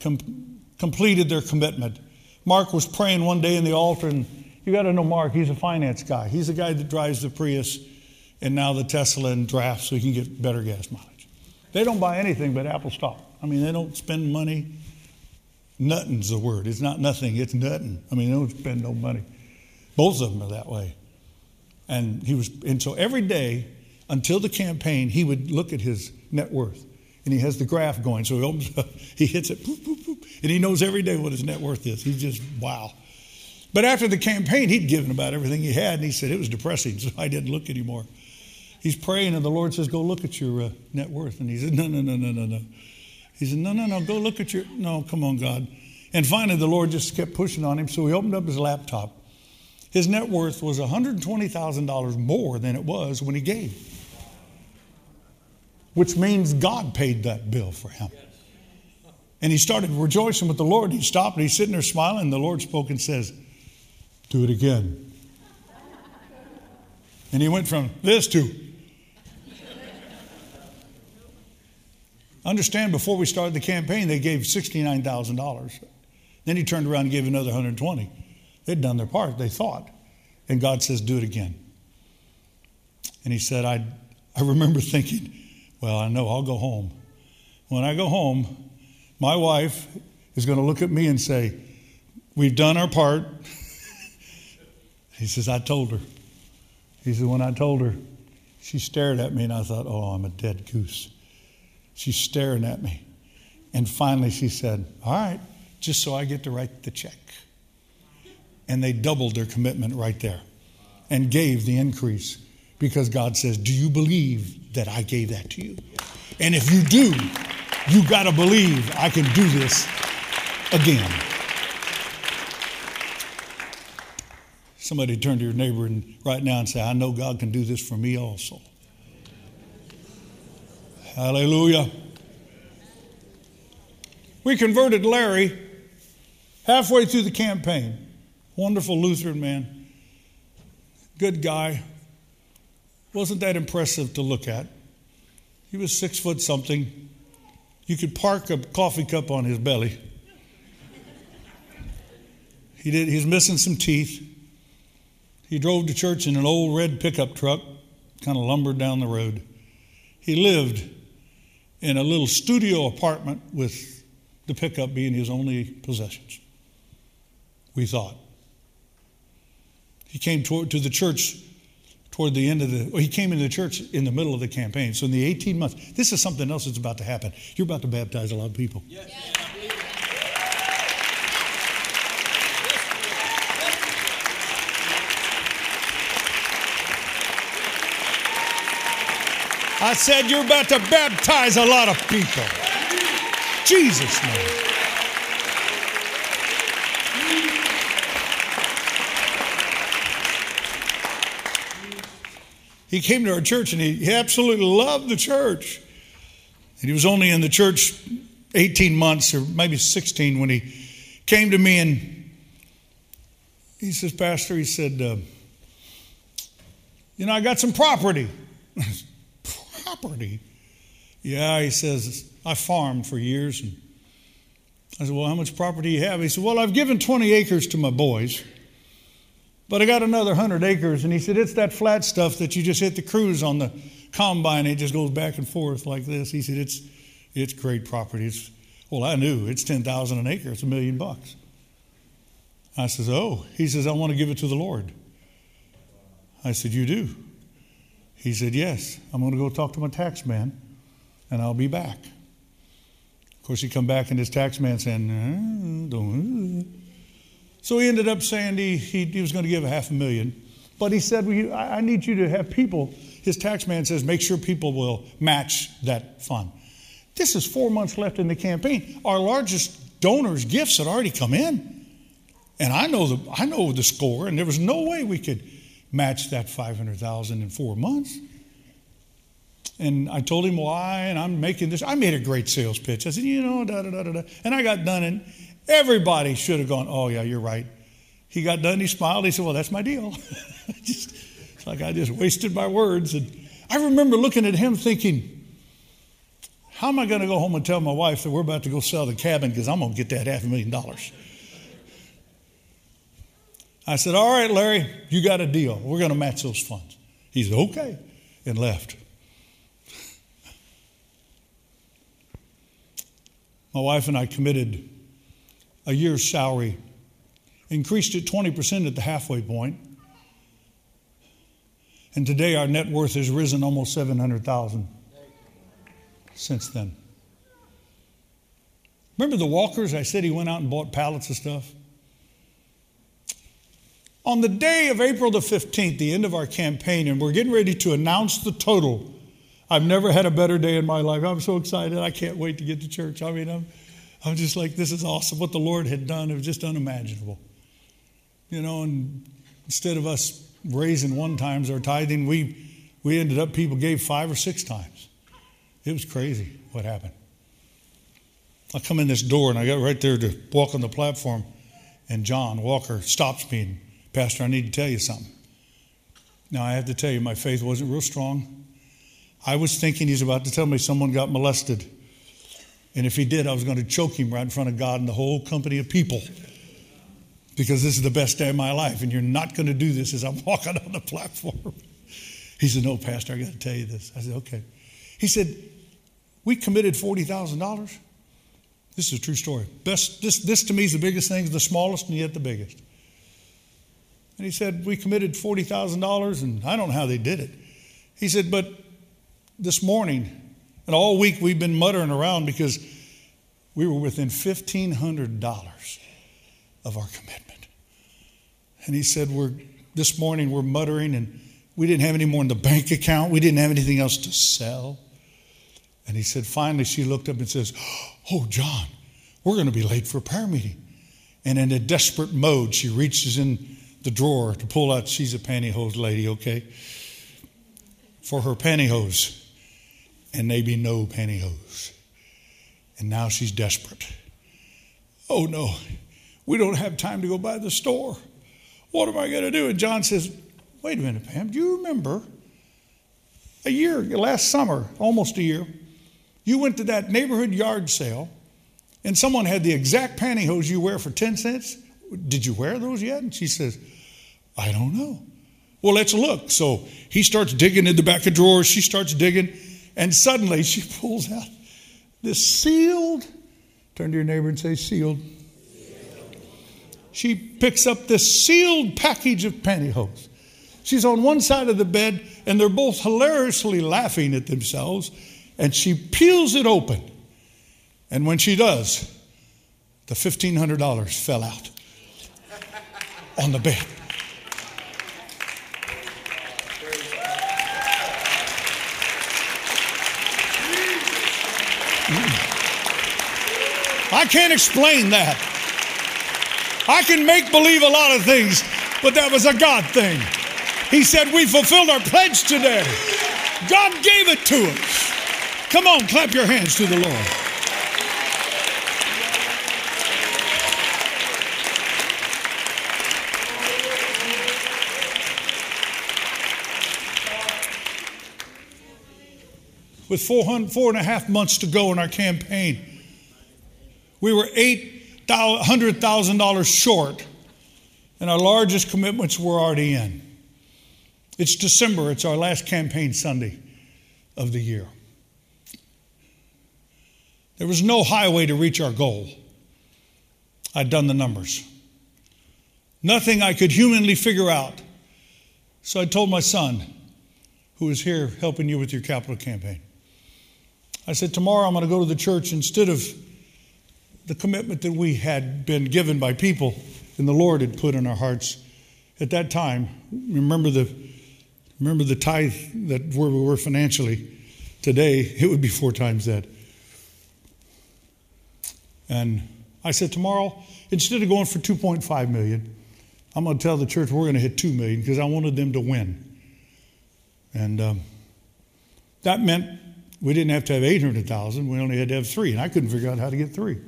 com- completed their commitment. Mark was praying one day in the altar, and you got to know Mark, he's a finance guy. He's the guy that drives the Prius and now the Tesla and draft so he can get better gas mileage. They don't buy anything but Apple stock. I mean, they don't spend money. Nothing's the word. It's not nothing, it's nothing. I mean, they don't spend no money. Both of them are that way. And he was, and so every day until the campaign, he would look at his net worth and he has the graph going. So he opens up, he hits it, boop, boop, boop, and he knows every day what his net worth is. He's just, wow. But after the campaign, he'd given about everything he had, and he said it was depressing, so I didn't look anymore. He's praying, and the Lord says, Go look at your uh, net worth. And he said, No, no, no, no, no, no. He said, No, no, no, go look at your, no, come on, God. And finally, the Lord just kept pushing on him, so he opened up his laptop. His net worth was $120,000 more than it was when he gave which means God paid that bill for him. And he started rejoicing with the Lord. He stopped and he's sitting there smiling. And the Lord spoke and says, Do it again. And he went from this to. Understand, before we started the campaign, they gave $69,000. Then he turned around and gave another 120. They'd done their part, they thought. And God says, Do it again. And he said, I, I remember thinking, well, I know I'll go home. When I go home, my wife is going to look at me and say, We've done our part. he says, I told her. He said, When I told her, she stared at me and I thought, Oh, I'm a dead goose. She's staring at me. And finally she said, All right, just so I get to write the check. And they doubled their commitment right there and gave the increase because God says, Do you believe that I gave that to you? And if you do, you got to believe I can do this again. Somebody turn to your neighbor and right now and say, I know God can do this for me also. Hallelujah. We converted Larry halfway through the campaign. Wonderful Lutheran man. Good guy wasn't that impressive to look at. He was six foot something. You could park a coffee cup on his belly. He did. He's missing some teeth. He drove to church in an old red pickup truck, kind of lumbered down the road. He lived in a little studio apartment with the pickup being his only possessions. We thought. He came to, to the church toward the end of the, well, he came into the church in the middle of the campaign. So in the 18 months, this is something else that's about to happen. You're about to baptize a lot of people. Yes. I said you're about to baptize a lot of people. Jesus' name. He came to our church and he, he absolutely loved the church. And he was only in the church 18 months or maybe 16 when he came to me and he says, Pastor, he said, uh, You know, I got some property. property? Yeah, he says, I farmed for years. And I said, Well, how much property do you have? He said, Well, I've given 20 acres to my boys, but I got another 100 acres. And he said, It's that flat stuff that you just hit the cruise on the combine. It just goes back and forth like this. He said, It's, it's great property. It's, well, I knew it's 10,000 an acre. It's a million bucks. I says, Oh. He says, I want to give it to the Lord. I said, You do? He said, Yes. I'm going to go talk to my tax man and I'll be back. Of course, he come back and his tax man saying, uh, so he ended up saying he, he, he was going to give a half a million. But he said, well, I need you to have people. His tax man says, make sure people will match that fund. This is four months left in the campaign. Our largest donors' gifts had already come in. And I know the, I know the score, and there was no way we could match that 500,000 in four months. And I told him why, and I'm making this. I made a great sales pitch. I said, you know, da da da da. And I got done, and everybody should have gone, oh, yeah, you're right. He got done, he smiled. He said, well, that's my deal. just, it's like I just wasted my words. And I remember looking at him thinking, how am I going to go home and tell my wife that we're about to go sell the cabin because I'm going to get that half a million dollars? I said, All right, Larry, you got a deal. We're going to match those funds. He said, Okay, and left. My wife and I committed a year's salary, increased it 20% at the halfway point, and today our net worth has risen almost 700,000 since then. Remember the walkers? I said he went out and bought pallets of stuff. On the day of April the 15th, the end of our campaign, and we're getting ready to announce the total I've never had a better day in my life. I'm so excited. I can't wait to get to church. I mean, I'm, I'm just like, this is awesome. What the Lord had done, it was just unimaginable. You know, and instead of us raising one times our tithing, we, we ended up, people gave five or six times. It was crazy what happened. I come in this door and I got right there to walk on the platform, and John Walker stops me and, Pastor, I need to tell you something. Now, I have to tell you, my faith wasn't real strong. I was thinking he's about to tell me someone got molested. And if he did, I was going to choke him right in front of God and the whole company of people. Because this is the best day of my life, and you're not going to do this as I'm walking on the platform. He said, No, Pastor, I got to tell you this. I said, Okay. He said, We committed $40,000. This is a true story. Best, this, this to me is the biggest thing, the smallest and yet the biggest. And he said, We committed $40,000, and I don't know how they did it. He said, But this morning, and all week we've been muttering around because we were within $1,500 of our commitment. And he said, We're this morning we're muttering and we didn't have any more in the bank account. We didn't have anything else to sell. And he said, finally, she looked up and says, Oh, John, we're going to be late for prayer meeting. And in a desperate mode, she reaches in the drawer to pull out, she's a pantyhose lady, okay? For her pantyhose and they be no pantyhose. And now she's desperate. Oh no, we don't have time to go by the store. What am I going to do? And John says, Wait a minute, Pam, do you remember a year, last summer, almost a year, you went to that neighborhood yard sale and someone had the exact pantyhose you wear for 10 cents? Did you wear those yet? And she says, I don't know. Well, let's look. So he starts digging in the back of drawers. She starts digging. And suddenly she pulls out this sealed, turn to your neighbor and say, sealed. She picks up this sealed package of pantyhose. She's on one side of the bed, and they're both hilariously laughing at themselves. And she peels it open. And when she does, the $1,500 fell out on the bed. I can't explain that. I can make believe a lot of things, but that was a God thing. He said, We fulfilled our pledge today. God gave it to us. Come on, clap your hands to the Lord. With four, four and a half months to go in our campaign, we were $800,000 short, and our largest commitments were already in. It's December, it's our last campaign Sunday of the year. There was no highway to reach our goal. I'd done the numbers. Nothing I could humanly figure out. So I told my son, who is here helping you with your capital campaign, I said, Tomorrow I'm going to go to the church instead of the commitment that we had been given by people and the Lord had put in our hearts at that time. Remember the, remember the tithe that where we were financially. Today, it would be four times that. And I said, Tomorrow, instead of going for 2.5 million, I'm going to tell the church we're going to hit 2 million because I wanted them to win. And um, that meant we didn't have to have 800,000, we only had to have three. And I couldn't figure out how to get three.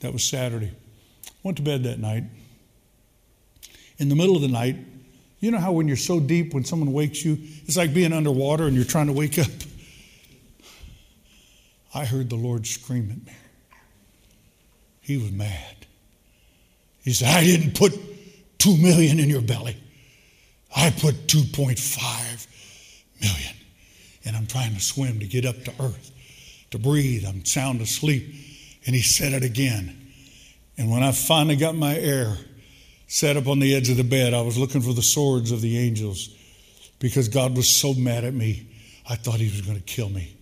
That was Saturday. Went to bed that night. In the middle of the night, you know how when you're so deep, when someone wakes you, it's like being underwater and you're trying to wake up? I heard the Lord scream at me. He was mad. He said, I didn't put two million in your belly. I put 2.5 million. And I'm trying to swim to get up to earth, to breathe. I'm sound asleep. And he said it again. And when I finally got my air, sat up on the edge of the bed, I was looking for the swords of the angels because God was so mad at me, I thought he was going to kill me.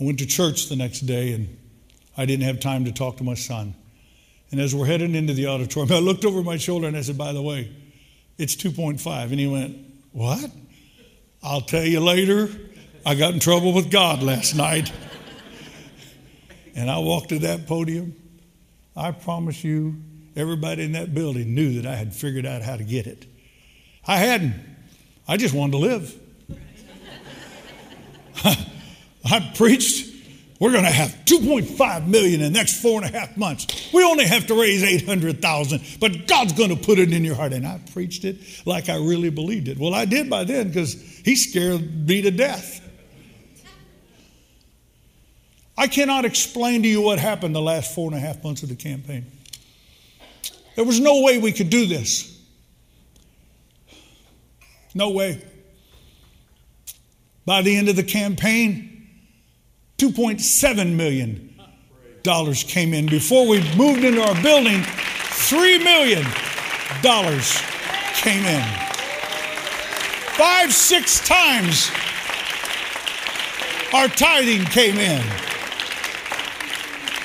I went to church the next day and I didn't have time to talk to my son. And as we're heading into the auditorium, I looked over my shoulder and I said, By the way, it's 2.5. And he went, What? I'll tell you later. I got in trouble with God last night. And I walked to that podium. I promise you, everybody in that building knew that I had figured out how to get it. I hadn't. I just wanted to live. I preached we're going to have 2.5 million in the next four and a half months. We only have to raise 800,000, but God's going to put it in your heart. And I preached it like I really believed it. Well, I did by then because he scared me to death. I cannot explain to you what happened the last four and a half months of the campaign. There was no way we could do this. No way. By the end of the campaign, $2.7 million came in. Before we moved into our building, $3 million came in. Five, six times our tithing came in.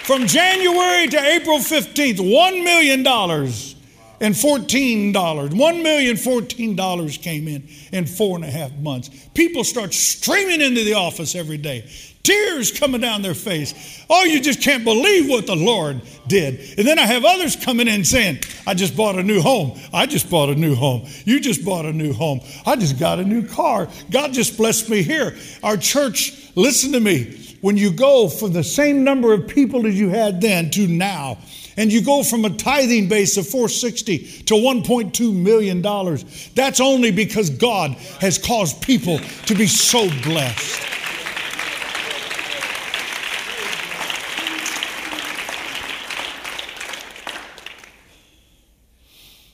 From January to April 15th, $1 million and $14. $1 million, $14 came in in four and a half months. People start streaming into the office every day tears coming down their face. Oh, you just can't believe what the Lord did. And then I have others coming in saying, I just bought a new home. I just bought a new home. You just bought a new home. I just got a new car. God just blessed me here. Our church, listen to me. When you go from the same number of people as you had then to now, and you go from a tithing base of 460 to 1.2 million dollars, that's only because God has caused people to be so blessed.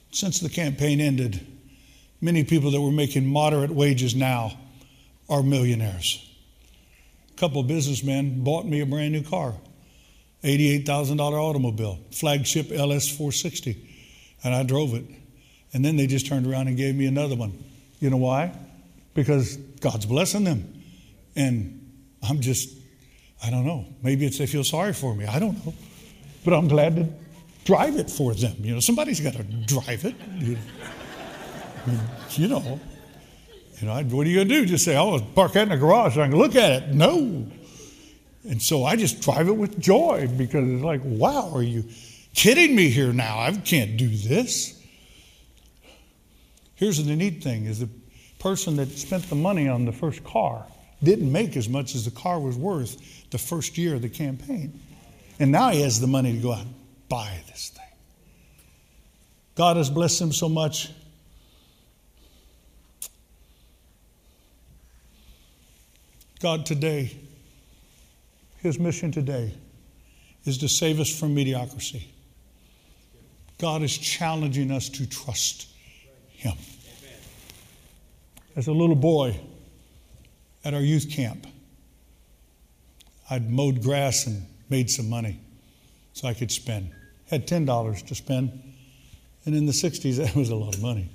Since the campaign ended, many people that were making moderate wages now are millionaires. Couple businessmen bought me a brand new car, $88,000 automobile, flagship LS 460, and I drove it. And then they just turned around and gave me another one. You know why? Because God's blessing them. And I'm just, I don't know. Maybe it's they feel sorry for me. I don't know. But I'm glad to drive it for them. You know, somebody's got to drive it. You know, you know, what are you going to do? Just say, oh, park that in the garage so I can look at it. No. And so I just drive it with joy because it's like, wow, are you kidding me here now? I can't do this. Here's the neat thing is the person that spent the money on the first car didn't make as much as the car was worth the first year of the campaign. And now he has the money to go out and buy this thing. God has blessed him so much. God today, His mission today is to save us from mediocrity. God is challenging us to trust Him. As a little boy at our youth camp, I'd mowed grass and made some money so I could spend. Had $10 to spend. And in the 60s, that was a lot of money.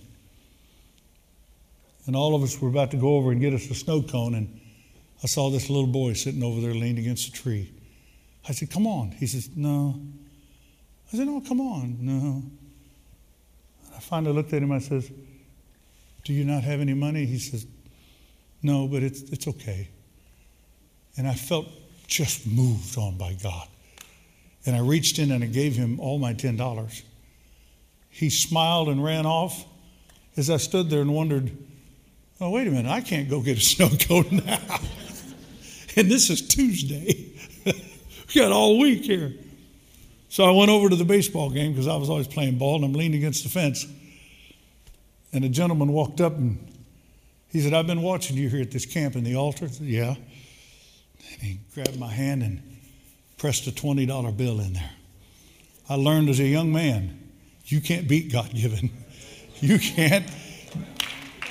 And all of us were about to go over and get us a snow cone, and I saw this little boy sitting over there leaned against a tree. I said, Come on. He says, No. I said, No, come on. No. I finally looked at him. I says, Do you not have any money? He says, No, but it's, it's okay. And I felt just moved on by God. And I reached in and I gave him all my $10. He smiled and ran off as I stood there and wondered, oh, wait a minute, I can't go get a snow cone now. And this is Tuesday. we got all week here. So I went over to the baseball game because I was always playing ball and I'm leaning against the fence. And a gentleman walked up and he said, I've been watching you here at this camp in the altar. Said, yeah. And he grabbed my hand and pressed a $20 bill in there. I learned as a young man, you can't beat God given. You can't.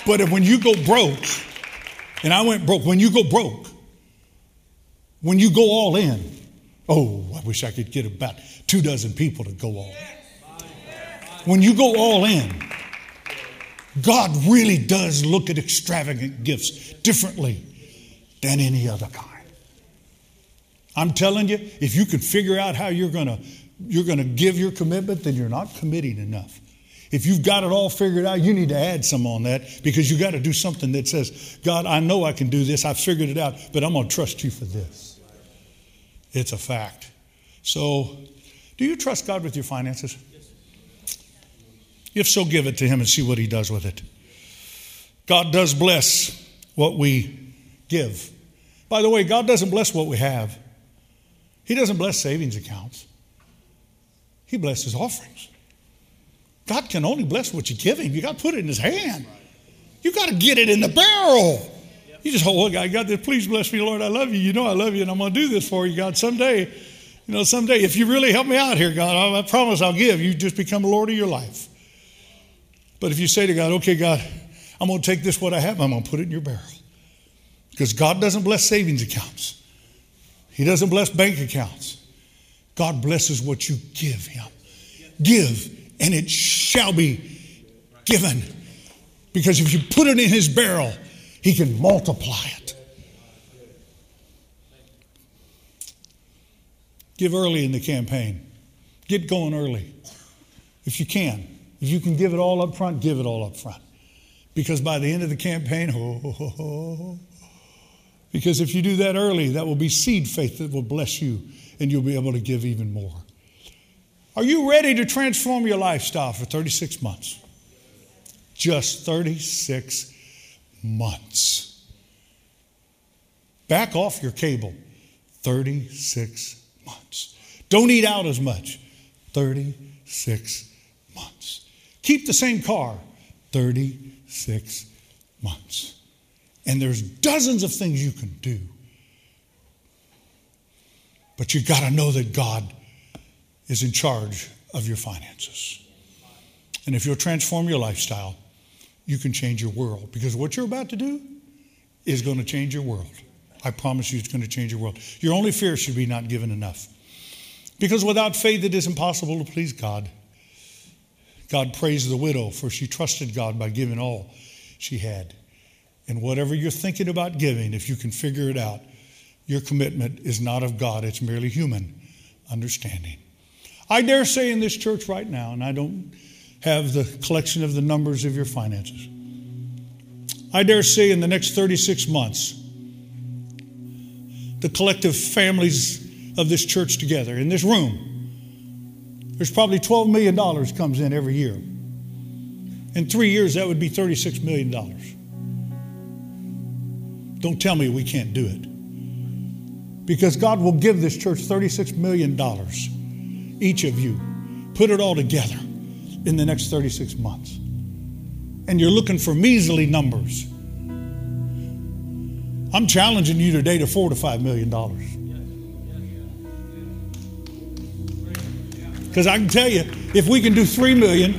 But when you go broke, and I went broke, when you go broke, when you go all in, oh, I wish I could get about two dozen people to go all in. When you go all in, God really does look at extravagant gifts differently than any other kind. I'm telling you, if you can figure out how you're going to you're going to give your commitment, then you're not committing enough. If you've got it all figured out, you need to add some on that because you got to do something that says, God, I know I can do this. I've figured it out, but I'm going to trust you for this. It's a fact. So, do you trust God with your finances? If so, give it to Him and see what He does with it. God does bless what we give. By the way, God doesn't bless what we have. He doesn't bless savings accounts, He blesses offerings. God can only bless what you give Him. You got to put it in His hand. You got to get it in the barrel. You just, oh, I got this. Please bless me, Lord. I love you. You know I love you, and I'm going to do this for you, God. Someday, you know, someday, if you really help me out here, God, I promise I'll give. You just become Lord of your life. But if you say to God, okay, God, I'm going to take this, what I have, I'm going to put it in your barrel. Because God doesn't bless savings accounts. He doesn't bless bank accounts. God blesses what you give Him. Give, and it shall be given. Because if you put it in His barrel, He can multiply it. Give early in the campaign. Get going early. If you can. If you can give it all up front, give it all up front. Because by the end of the campaign, oh, oh, oh, because if you do that early, that will be seed faith that will bless you and you'll be able to give even more. Are you ready to transform your lifestyle for 36 months? Just 36 months. Back off your cable. 36 months. Don't eat out as much. 36 months. Keep the same car. 36 months. And there's dozens of things you can do. But you got to know that God is in charge of your finances. And if you'll transform your lifestyle, you can change your world. Because what you're about to do is going to change your world. I promise you it's going to change your world. Your only fear should be not given enough. Because without faith, it is impossible to please God. God praised the widow, for she trusted God by giving all she had. And whatever you're thinking about giving, if you can figure it out, your commitment is not of God, it's merely human understanding. I dare say in this church right now, and I don't have the collection of the numbers of your finances, I dare say in the next 36 months, the collective families of this church together in this room, there's probably $12 million comes in every year. In three years, that would be $36 million. Don't tell me we can't do it. Because God will give this church $36 million, each of you. Put it all together in the next 36 months. And you're looking for measly numbers. I'm challenging you today to four to five million dollars. Because I can tell you, if we can do three million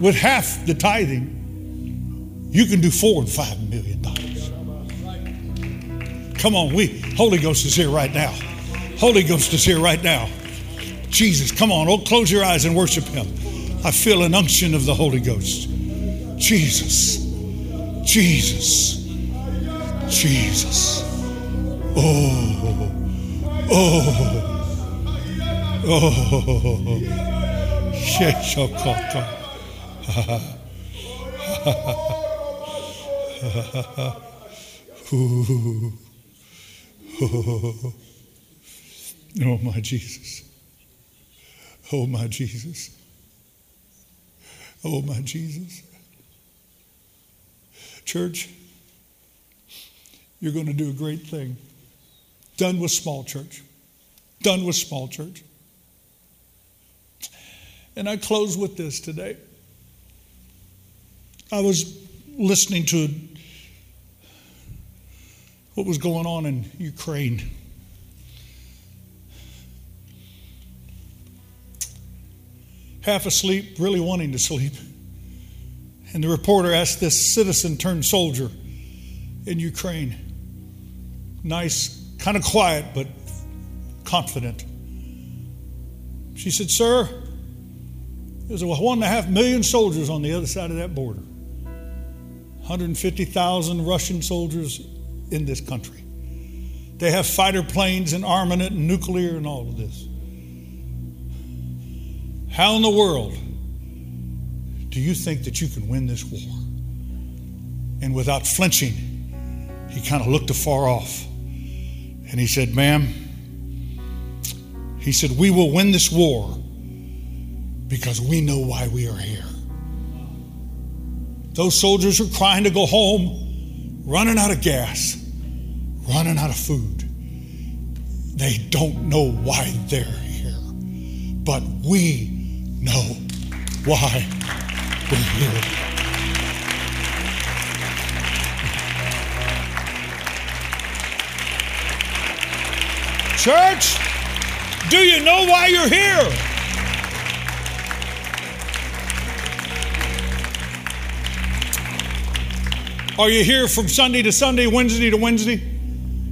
with half the tithing, you can do four and five million dollars. Come on, we Holy Ghost is here right now. Holy Ghost is here right now. Jesus, come on, oh, close your eyes and worship Him. I feel an unction of the Holy Ghost. Jesus, Jesus, Jesus. Oh, oh. Oh, Sheshokota. Oh, my Jesus. Oh, my Jesus. Oh, my Jesus. Church, you're going to do a great thing. Done with small church. Done with small church. And I close with this today. I was listening to what was going on in Ukraine. Half asleep, really wanting to sleep. And the reporter asked this citizen turned soldier in Ukraine, nice, kind of quiet, but confident. She said, Sir, there's one and a half million soldiers on the other side of that border. 150,000 Russian soldiers in this country. They have fighter planes and armament and nuclear and all of this. How in the world do you think that you can win this war? And without flinching, he kind of looked afar off and he said, Ma'am, he said, We will win this war because we know why we are here. Those soldiers are crying to go home, running out of gas, running out of food. They don't know why they're here, but we know why we're here. Church, do you know why you're here? Are you here from Sunday to Sunday, Wednesday to Wednesday?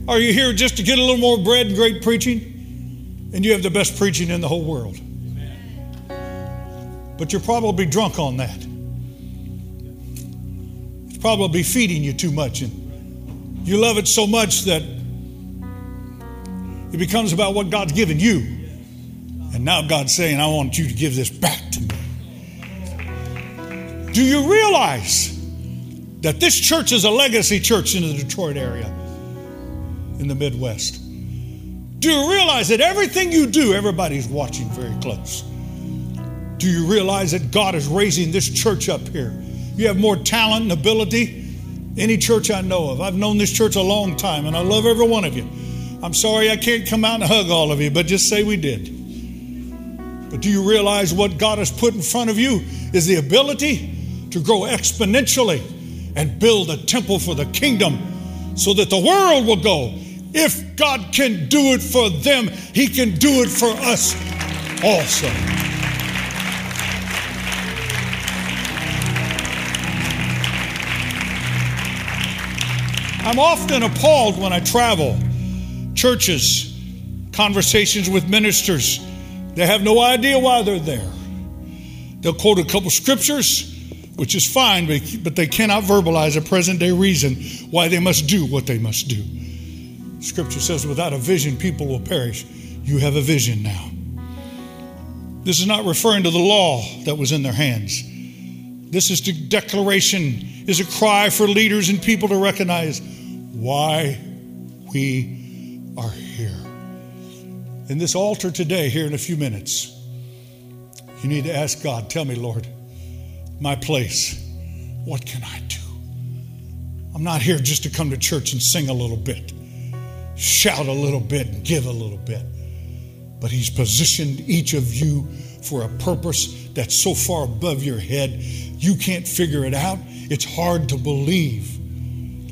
Are you here just to get a little more bread and great preaching? And you have the best preaching in the whole world. But you're probably drunk on that. It's probably feeding you too much. And you love it so much that it becomes about what God's given you. And now God's saying, I want you to give this back to me. Do you realize? that this church is a legacy church in the Detroit area, in the Midwest. Do you realize that everything you do, everybody's watching very close? Do you realize that God is raising this church up here? You have more talent and ability any church I know of. I've known this church a long time and I love every one of you. I'm sorry I can't come out and hug all of you, but just say we did. But do you realize what God has put in front of you is the ability to grow exponentially and build a temple for the kingdom so that the world will go. If God can do it for them, He can do it for us also. I'm often appalled when I travel, churches, conversations with ministers. They have no idea why they're there. They'll quote a couple scriptures which is fine, but they cannot verbalize a present day reason why they must do what they must do. Scripture says, without a vision, people will perish. You have a vision now. This is not referring to the law that was in their hands. This is the declaration, is a cry for leaders and people to recognize why we are here. In this altar today, here in a few minutes, you need to ask God, tell me, Lord, my place, what can I do? I'm not here just to come to church and sing a little bit, shout a little bit, and give a little bit. But He's positioned each of you for a purpose that's so far above your head, you can't figure it out. It's hard to believe.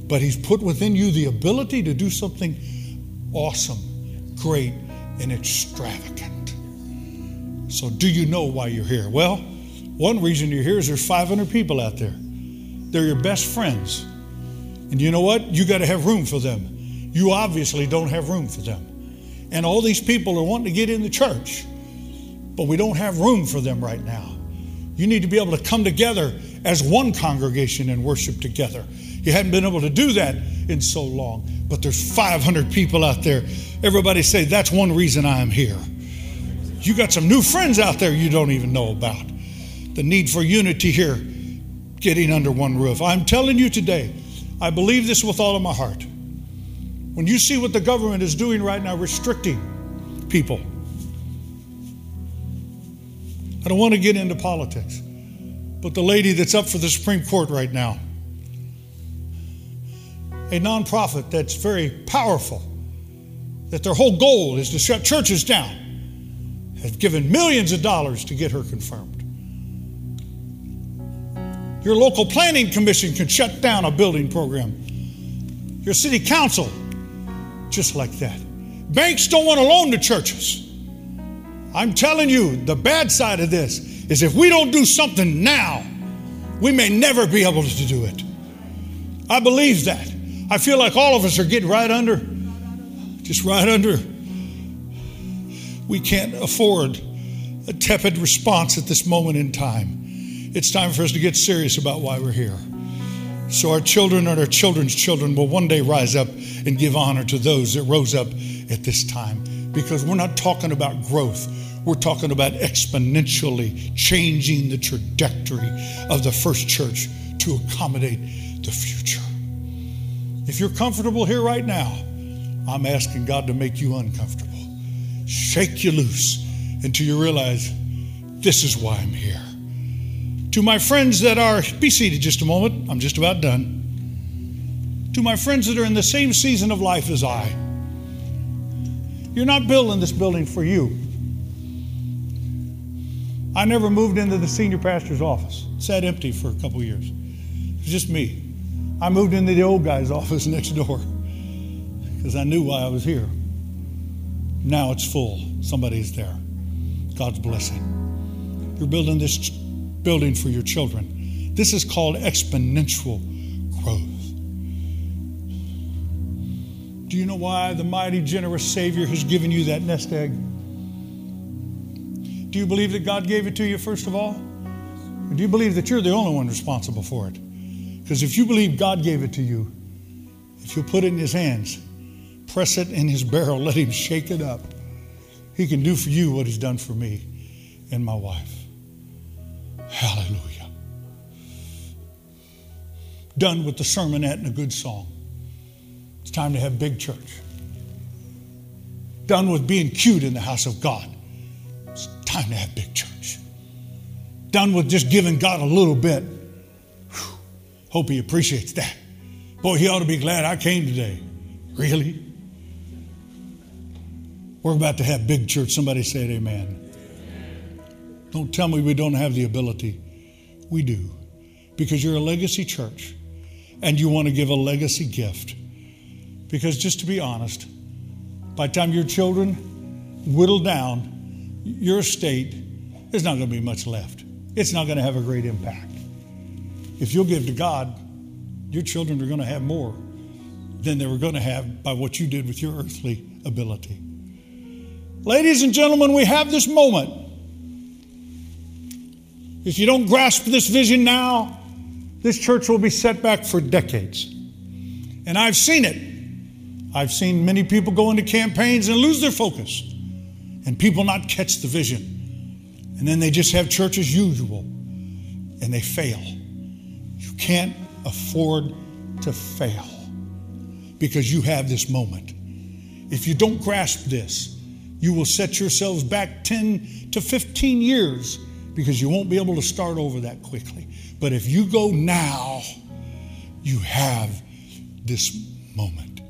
But He's put within you the ability to do something awesome, great, and extravagant. So, do you know why you're here? Well, one reason you're here is there's 500 people out there. They're your best friends. And you know what? You got to have room for them. You obviously don't have room for them. And all these people are wanting to get in the church, but we don't have room for them right now. You need to be able to come together as one congregation and worship together. You hadn't been able to do that in so long, but there's 500 people out there. Everybody say, That's one reason I am here. You got some new friends out there you don't even know about. The need for unity here, getting under one roof. I'm telling you today, I believe this with all of my heart. When you see what the government is doing right now, restricting people, I don't want to get into politics, but the lady that's up for the Supreme Court right now, a nonprofit that's very powerful, that their whole goal is to shut churches down, have given millions of dollars to get her confirmed. Your local planning commission can shut down a building program. Your city council, just like that. Banks don't want to loan to churches. I'm telling you, the bad side of this is if we don't do something now, we may never be able to do it. I believe that. I feel like all of us are getting right under, just right under. We can't afford a tepid response at this moment in time. It's time for us to get serious about why we're here. So our children and our children's children will one day rise up and give honor to those that rose up at this time. Because we're not talking about growth, we're talking about exponentially changing the trajectory of the first church to accommodate the future. If you're comfortable here right now, I'm asking God to make you uncomfortable. Shake you loose until you realize this is why I'm here. To my friends that are, be seated just a moment, I'm just about done. To my friends that are in the same season of life as I, you're not building this building for you. I never moved into the senior pastor's office. Sat empty for a couple years. It was just me. I moved into the old guy's office next door because I knew why I was here. Now it's full. Somebody's there. God's blessing. You're building this building for your children. This is called exponential growth. Do you know why the mighty, generous Savior has given you that nest egg? Do you believe that God gave it to you, first of all? Or do you believe that you're the only one responsible for it? Because if you believe God gave it to you, if you put it in His hands, press it in His barrel, let Him shake it up, He can do for you what He's done for me and my wife. Hallelujah. Done with the sermonette and a good song. It's time to have big church. Done with being cute in the house of God It's time to have big church. Done with just giving God a little bit. Hope he appreciates that. Boy, he ought to be glad I came today. Really? We're about to have big church. Somebody said amen. Don't tell me we don't have the ability. We do. Because you're a legacy church and you want to give a legacy gift. Because just to be honest, by the time your children whittle down your estate, there's not going to be much left. It's not going to have a great impact. If you'll give to God, your children are going to have more than they were going to have by what you did with your earthly ability. Ladies and gentlemen, we have this moment. If you don't grasp this vision now, this church will be set back for decades. And I've seen it. I've seen many people go into campaigns and lose their focus and people not catch the vision. And then they just have church as usual and they fail. You can't afford to fail because you have this moment. If you don't grasp this, you will set yourselves back 10 to 15 years because you won't be able to start over that quickly. But if you go now, you have this moment.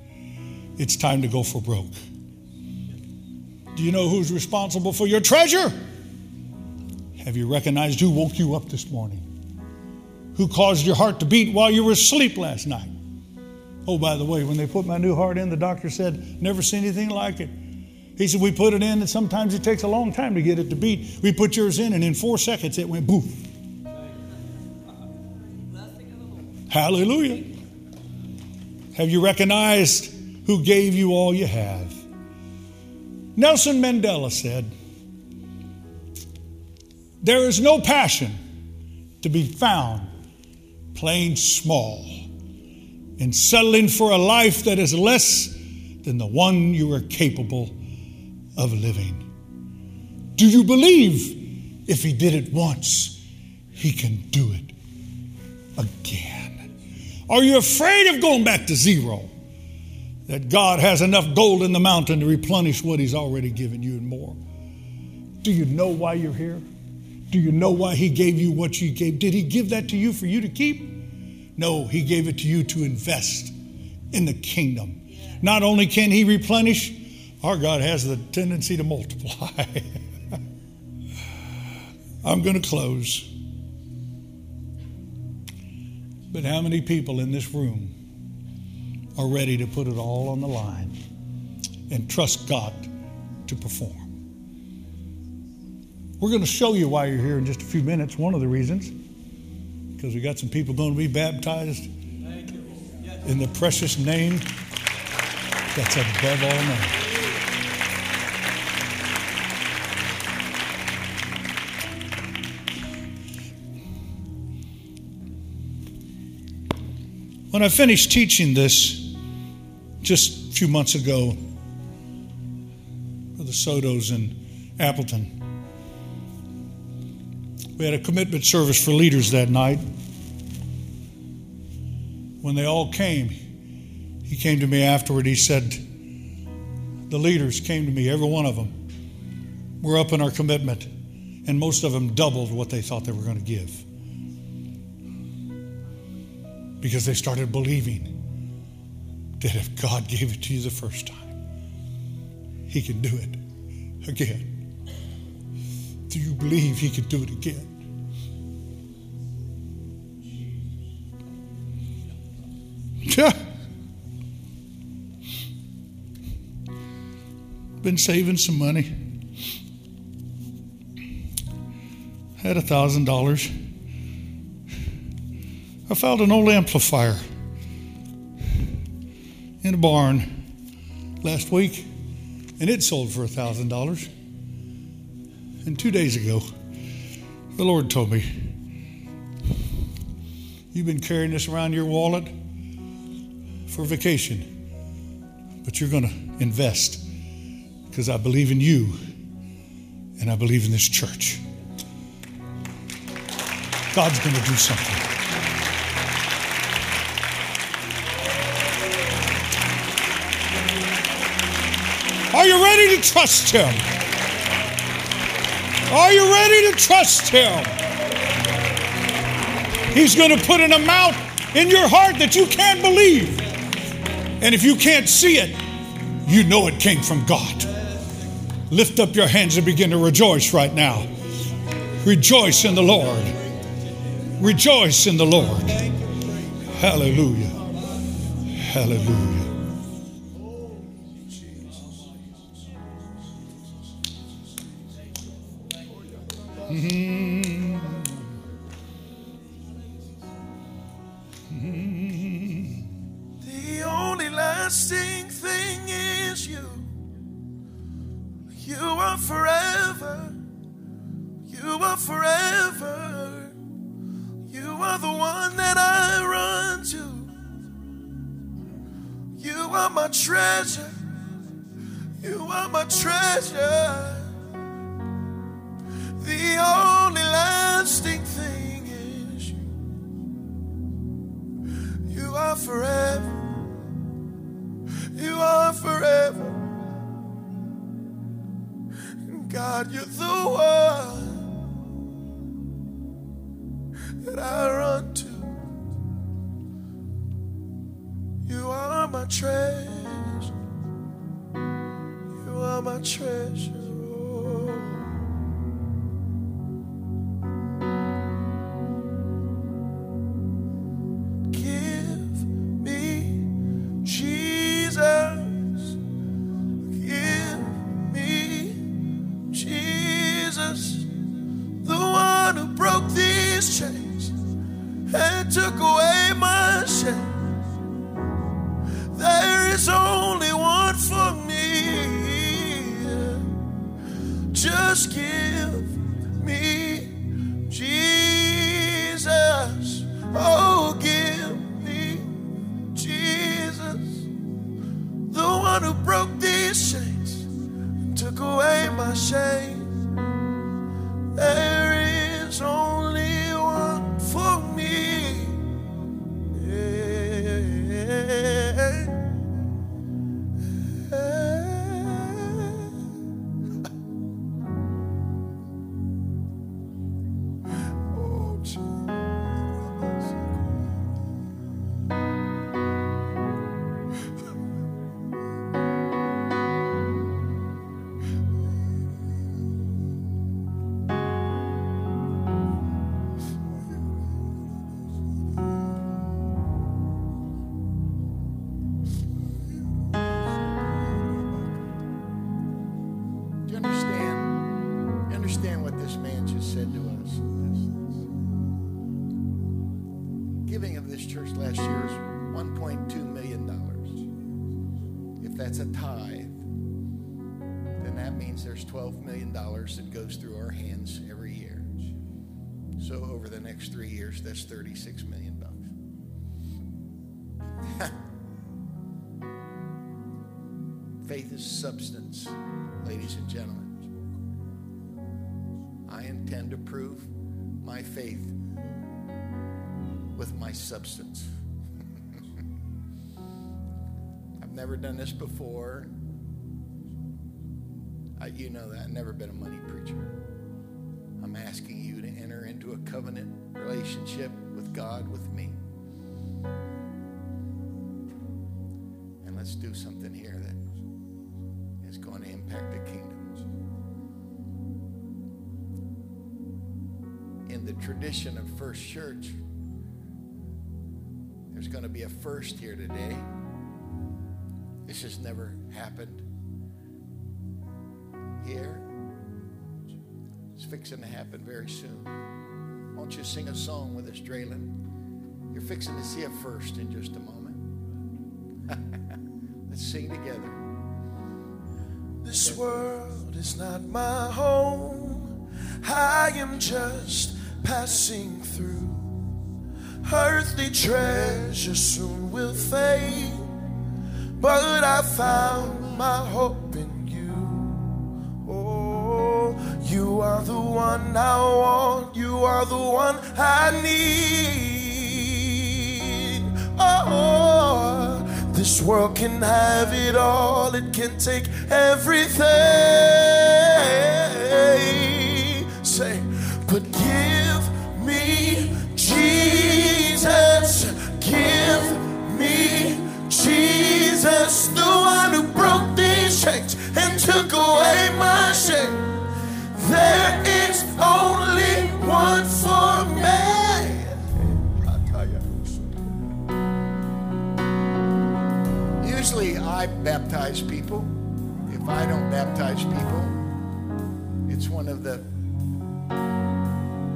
It's time to go for broke. Do you know who's responsible for your treasure? Have you recognized who woke you up this morning? Who caused your heart to beat while you were asleep last night? Oh, by the way, when they put my new heart in, the doctor said, never seen anything like it. He said, we put it in, and sometimes it takes a long time to get it to beat. We put yours in, and in four seconds it went boom. Hallelujah. Have you recognized who gave you all you have? Nelson Mandela said, There is no passion to be found playing small and settling for a life that is less than the one you are capable of living. Do you believe if He did it once, He can do it again? Are you afraid of going back to zero? That God has enough gold in the mountain to replenish what He's already given you and more. Do you know why you're here? Do you know why He gave you what you gave? Did He give that to you for you to keep? No, He gave it to you to invest in the kingdom. Not only can He replenish, our God has the tendency to multiply. I'm going to close. But how many people in this room are ready to put it all on the line and trust God to perform? We're going to show you why you're here in just a few minutes. One of the reasons, because we got some people going to be baptized in the precious name that's above all names. When I finished teaching this just a few months ago the Sotos in Appleton, we had a commitment service for leaders that night. When they all came, he came to me afterward. He said, The leaders came to me, every one of them. We're up in our commitment, and most of them doubled what they thought they were going to give because they started believing that if God gave it to you the first time, He can do it again. Do you believe He could do it again? Yeah. Been saving some money. Had a thousand dollars. I found an old amplifier in a barn last week, and it sold for a $1,000. And two days ago, the Lord told me, You've been carrying this around your wallet for vacation, but you're going to invest because I believe in you and I believe in this church. God's going to do something. Are you ready to trust Him? Are you ready to trust Him? He's going to put an amount in your heart that you can't believe. And if you can't see it, you know it came from God. Lift up your hands and begin to rejoice right now. Rejoice in the Lord. Rejoice in the Lord. Hallelujah. Hallelujah. Only lasting thing is you. You are forever. You are forever. You are the one that I run to. You are my treasure. You are my treasure. The only lasting thing is you. You are forever. Forever. God, you're the one that I run to. You are my treasure. You are my treasure. Faith is substance, ladies and gentlemen. I intend to prove my faith with my substance. I've never done this before. I, you know that. I've never been a money preacher. I'm asking you to enter into a covenant relationship with God, with me. And let's do something here that In the tradition of First Church, there's going to be a first here today. This has never happened here. It's fixing to happen very soon. Won't you sing a song with us, Draylon? You're fixing to see a first in just a moment. Let's sing together. This world is not my home. I am just passing through. Earthly treasures soon will fade, but I found my hope in you. Oh, you are the one I want. You are the one I need. Oh, this world can have it all. It can take everything. Jesus. Give me Jesus, the one who broke these chains and took away my shame. There is only one for me. Usually I baptize people. If I don't baptize people, it's one of the,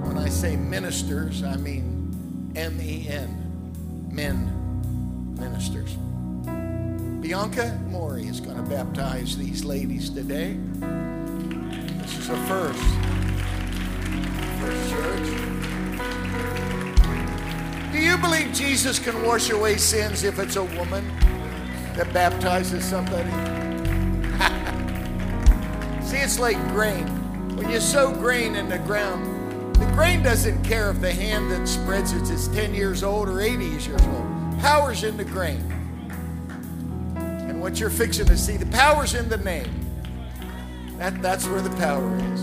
when I say ministers, I mean M E N, men ministers. Bianca Mori is going to baptize these ladies today. This is a first. First church. Do you believe Jesus can wash away sins if it's a woman that baptizes somebody? See, it's like grain. When you sow grain in the ground, the grain doesn't care if the hand that spreads it is 10 years old or 80 years old. Power's in the grain. And what you're fixing to see, the power's in the name. That, that's where the power is.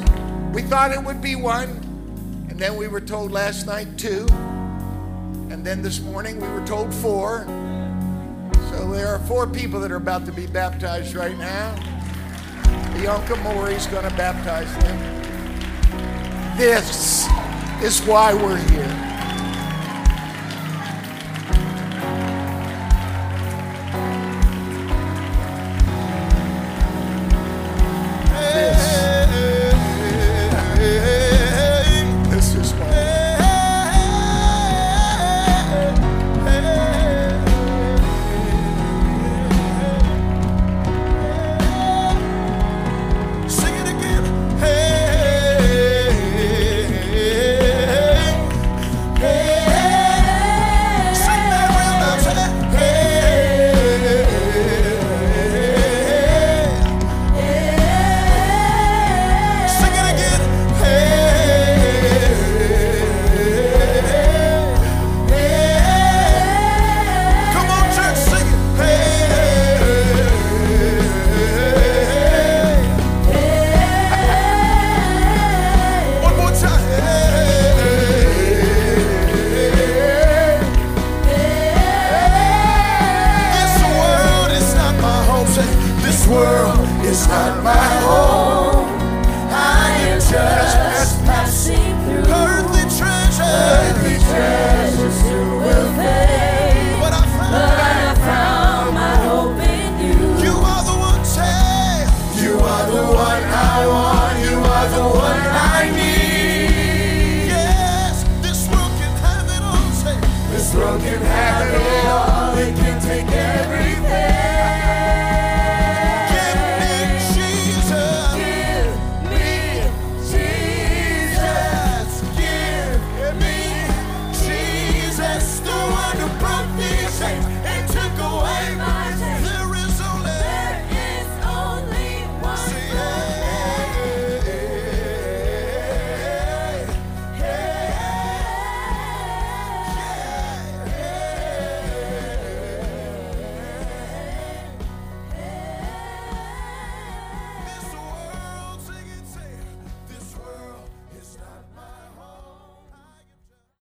We thought it would be one, and then we were told last night two, and then this morning we were told four. So there are four people that are about to be baptized right now. Bianca Mori's going to baptize them. This is why we're here.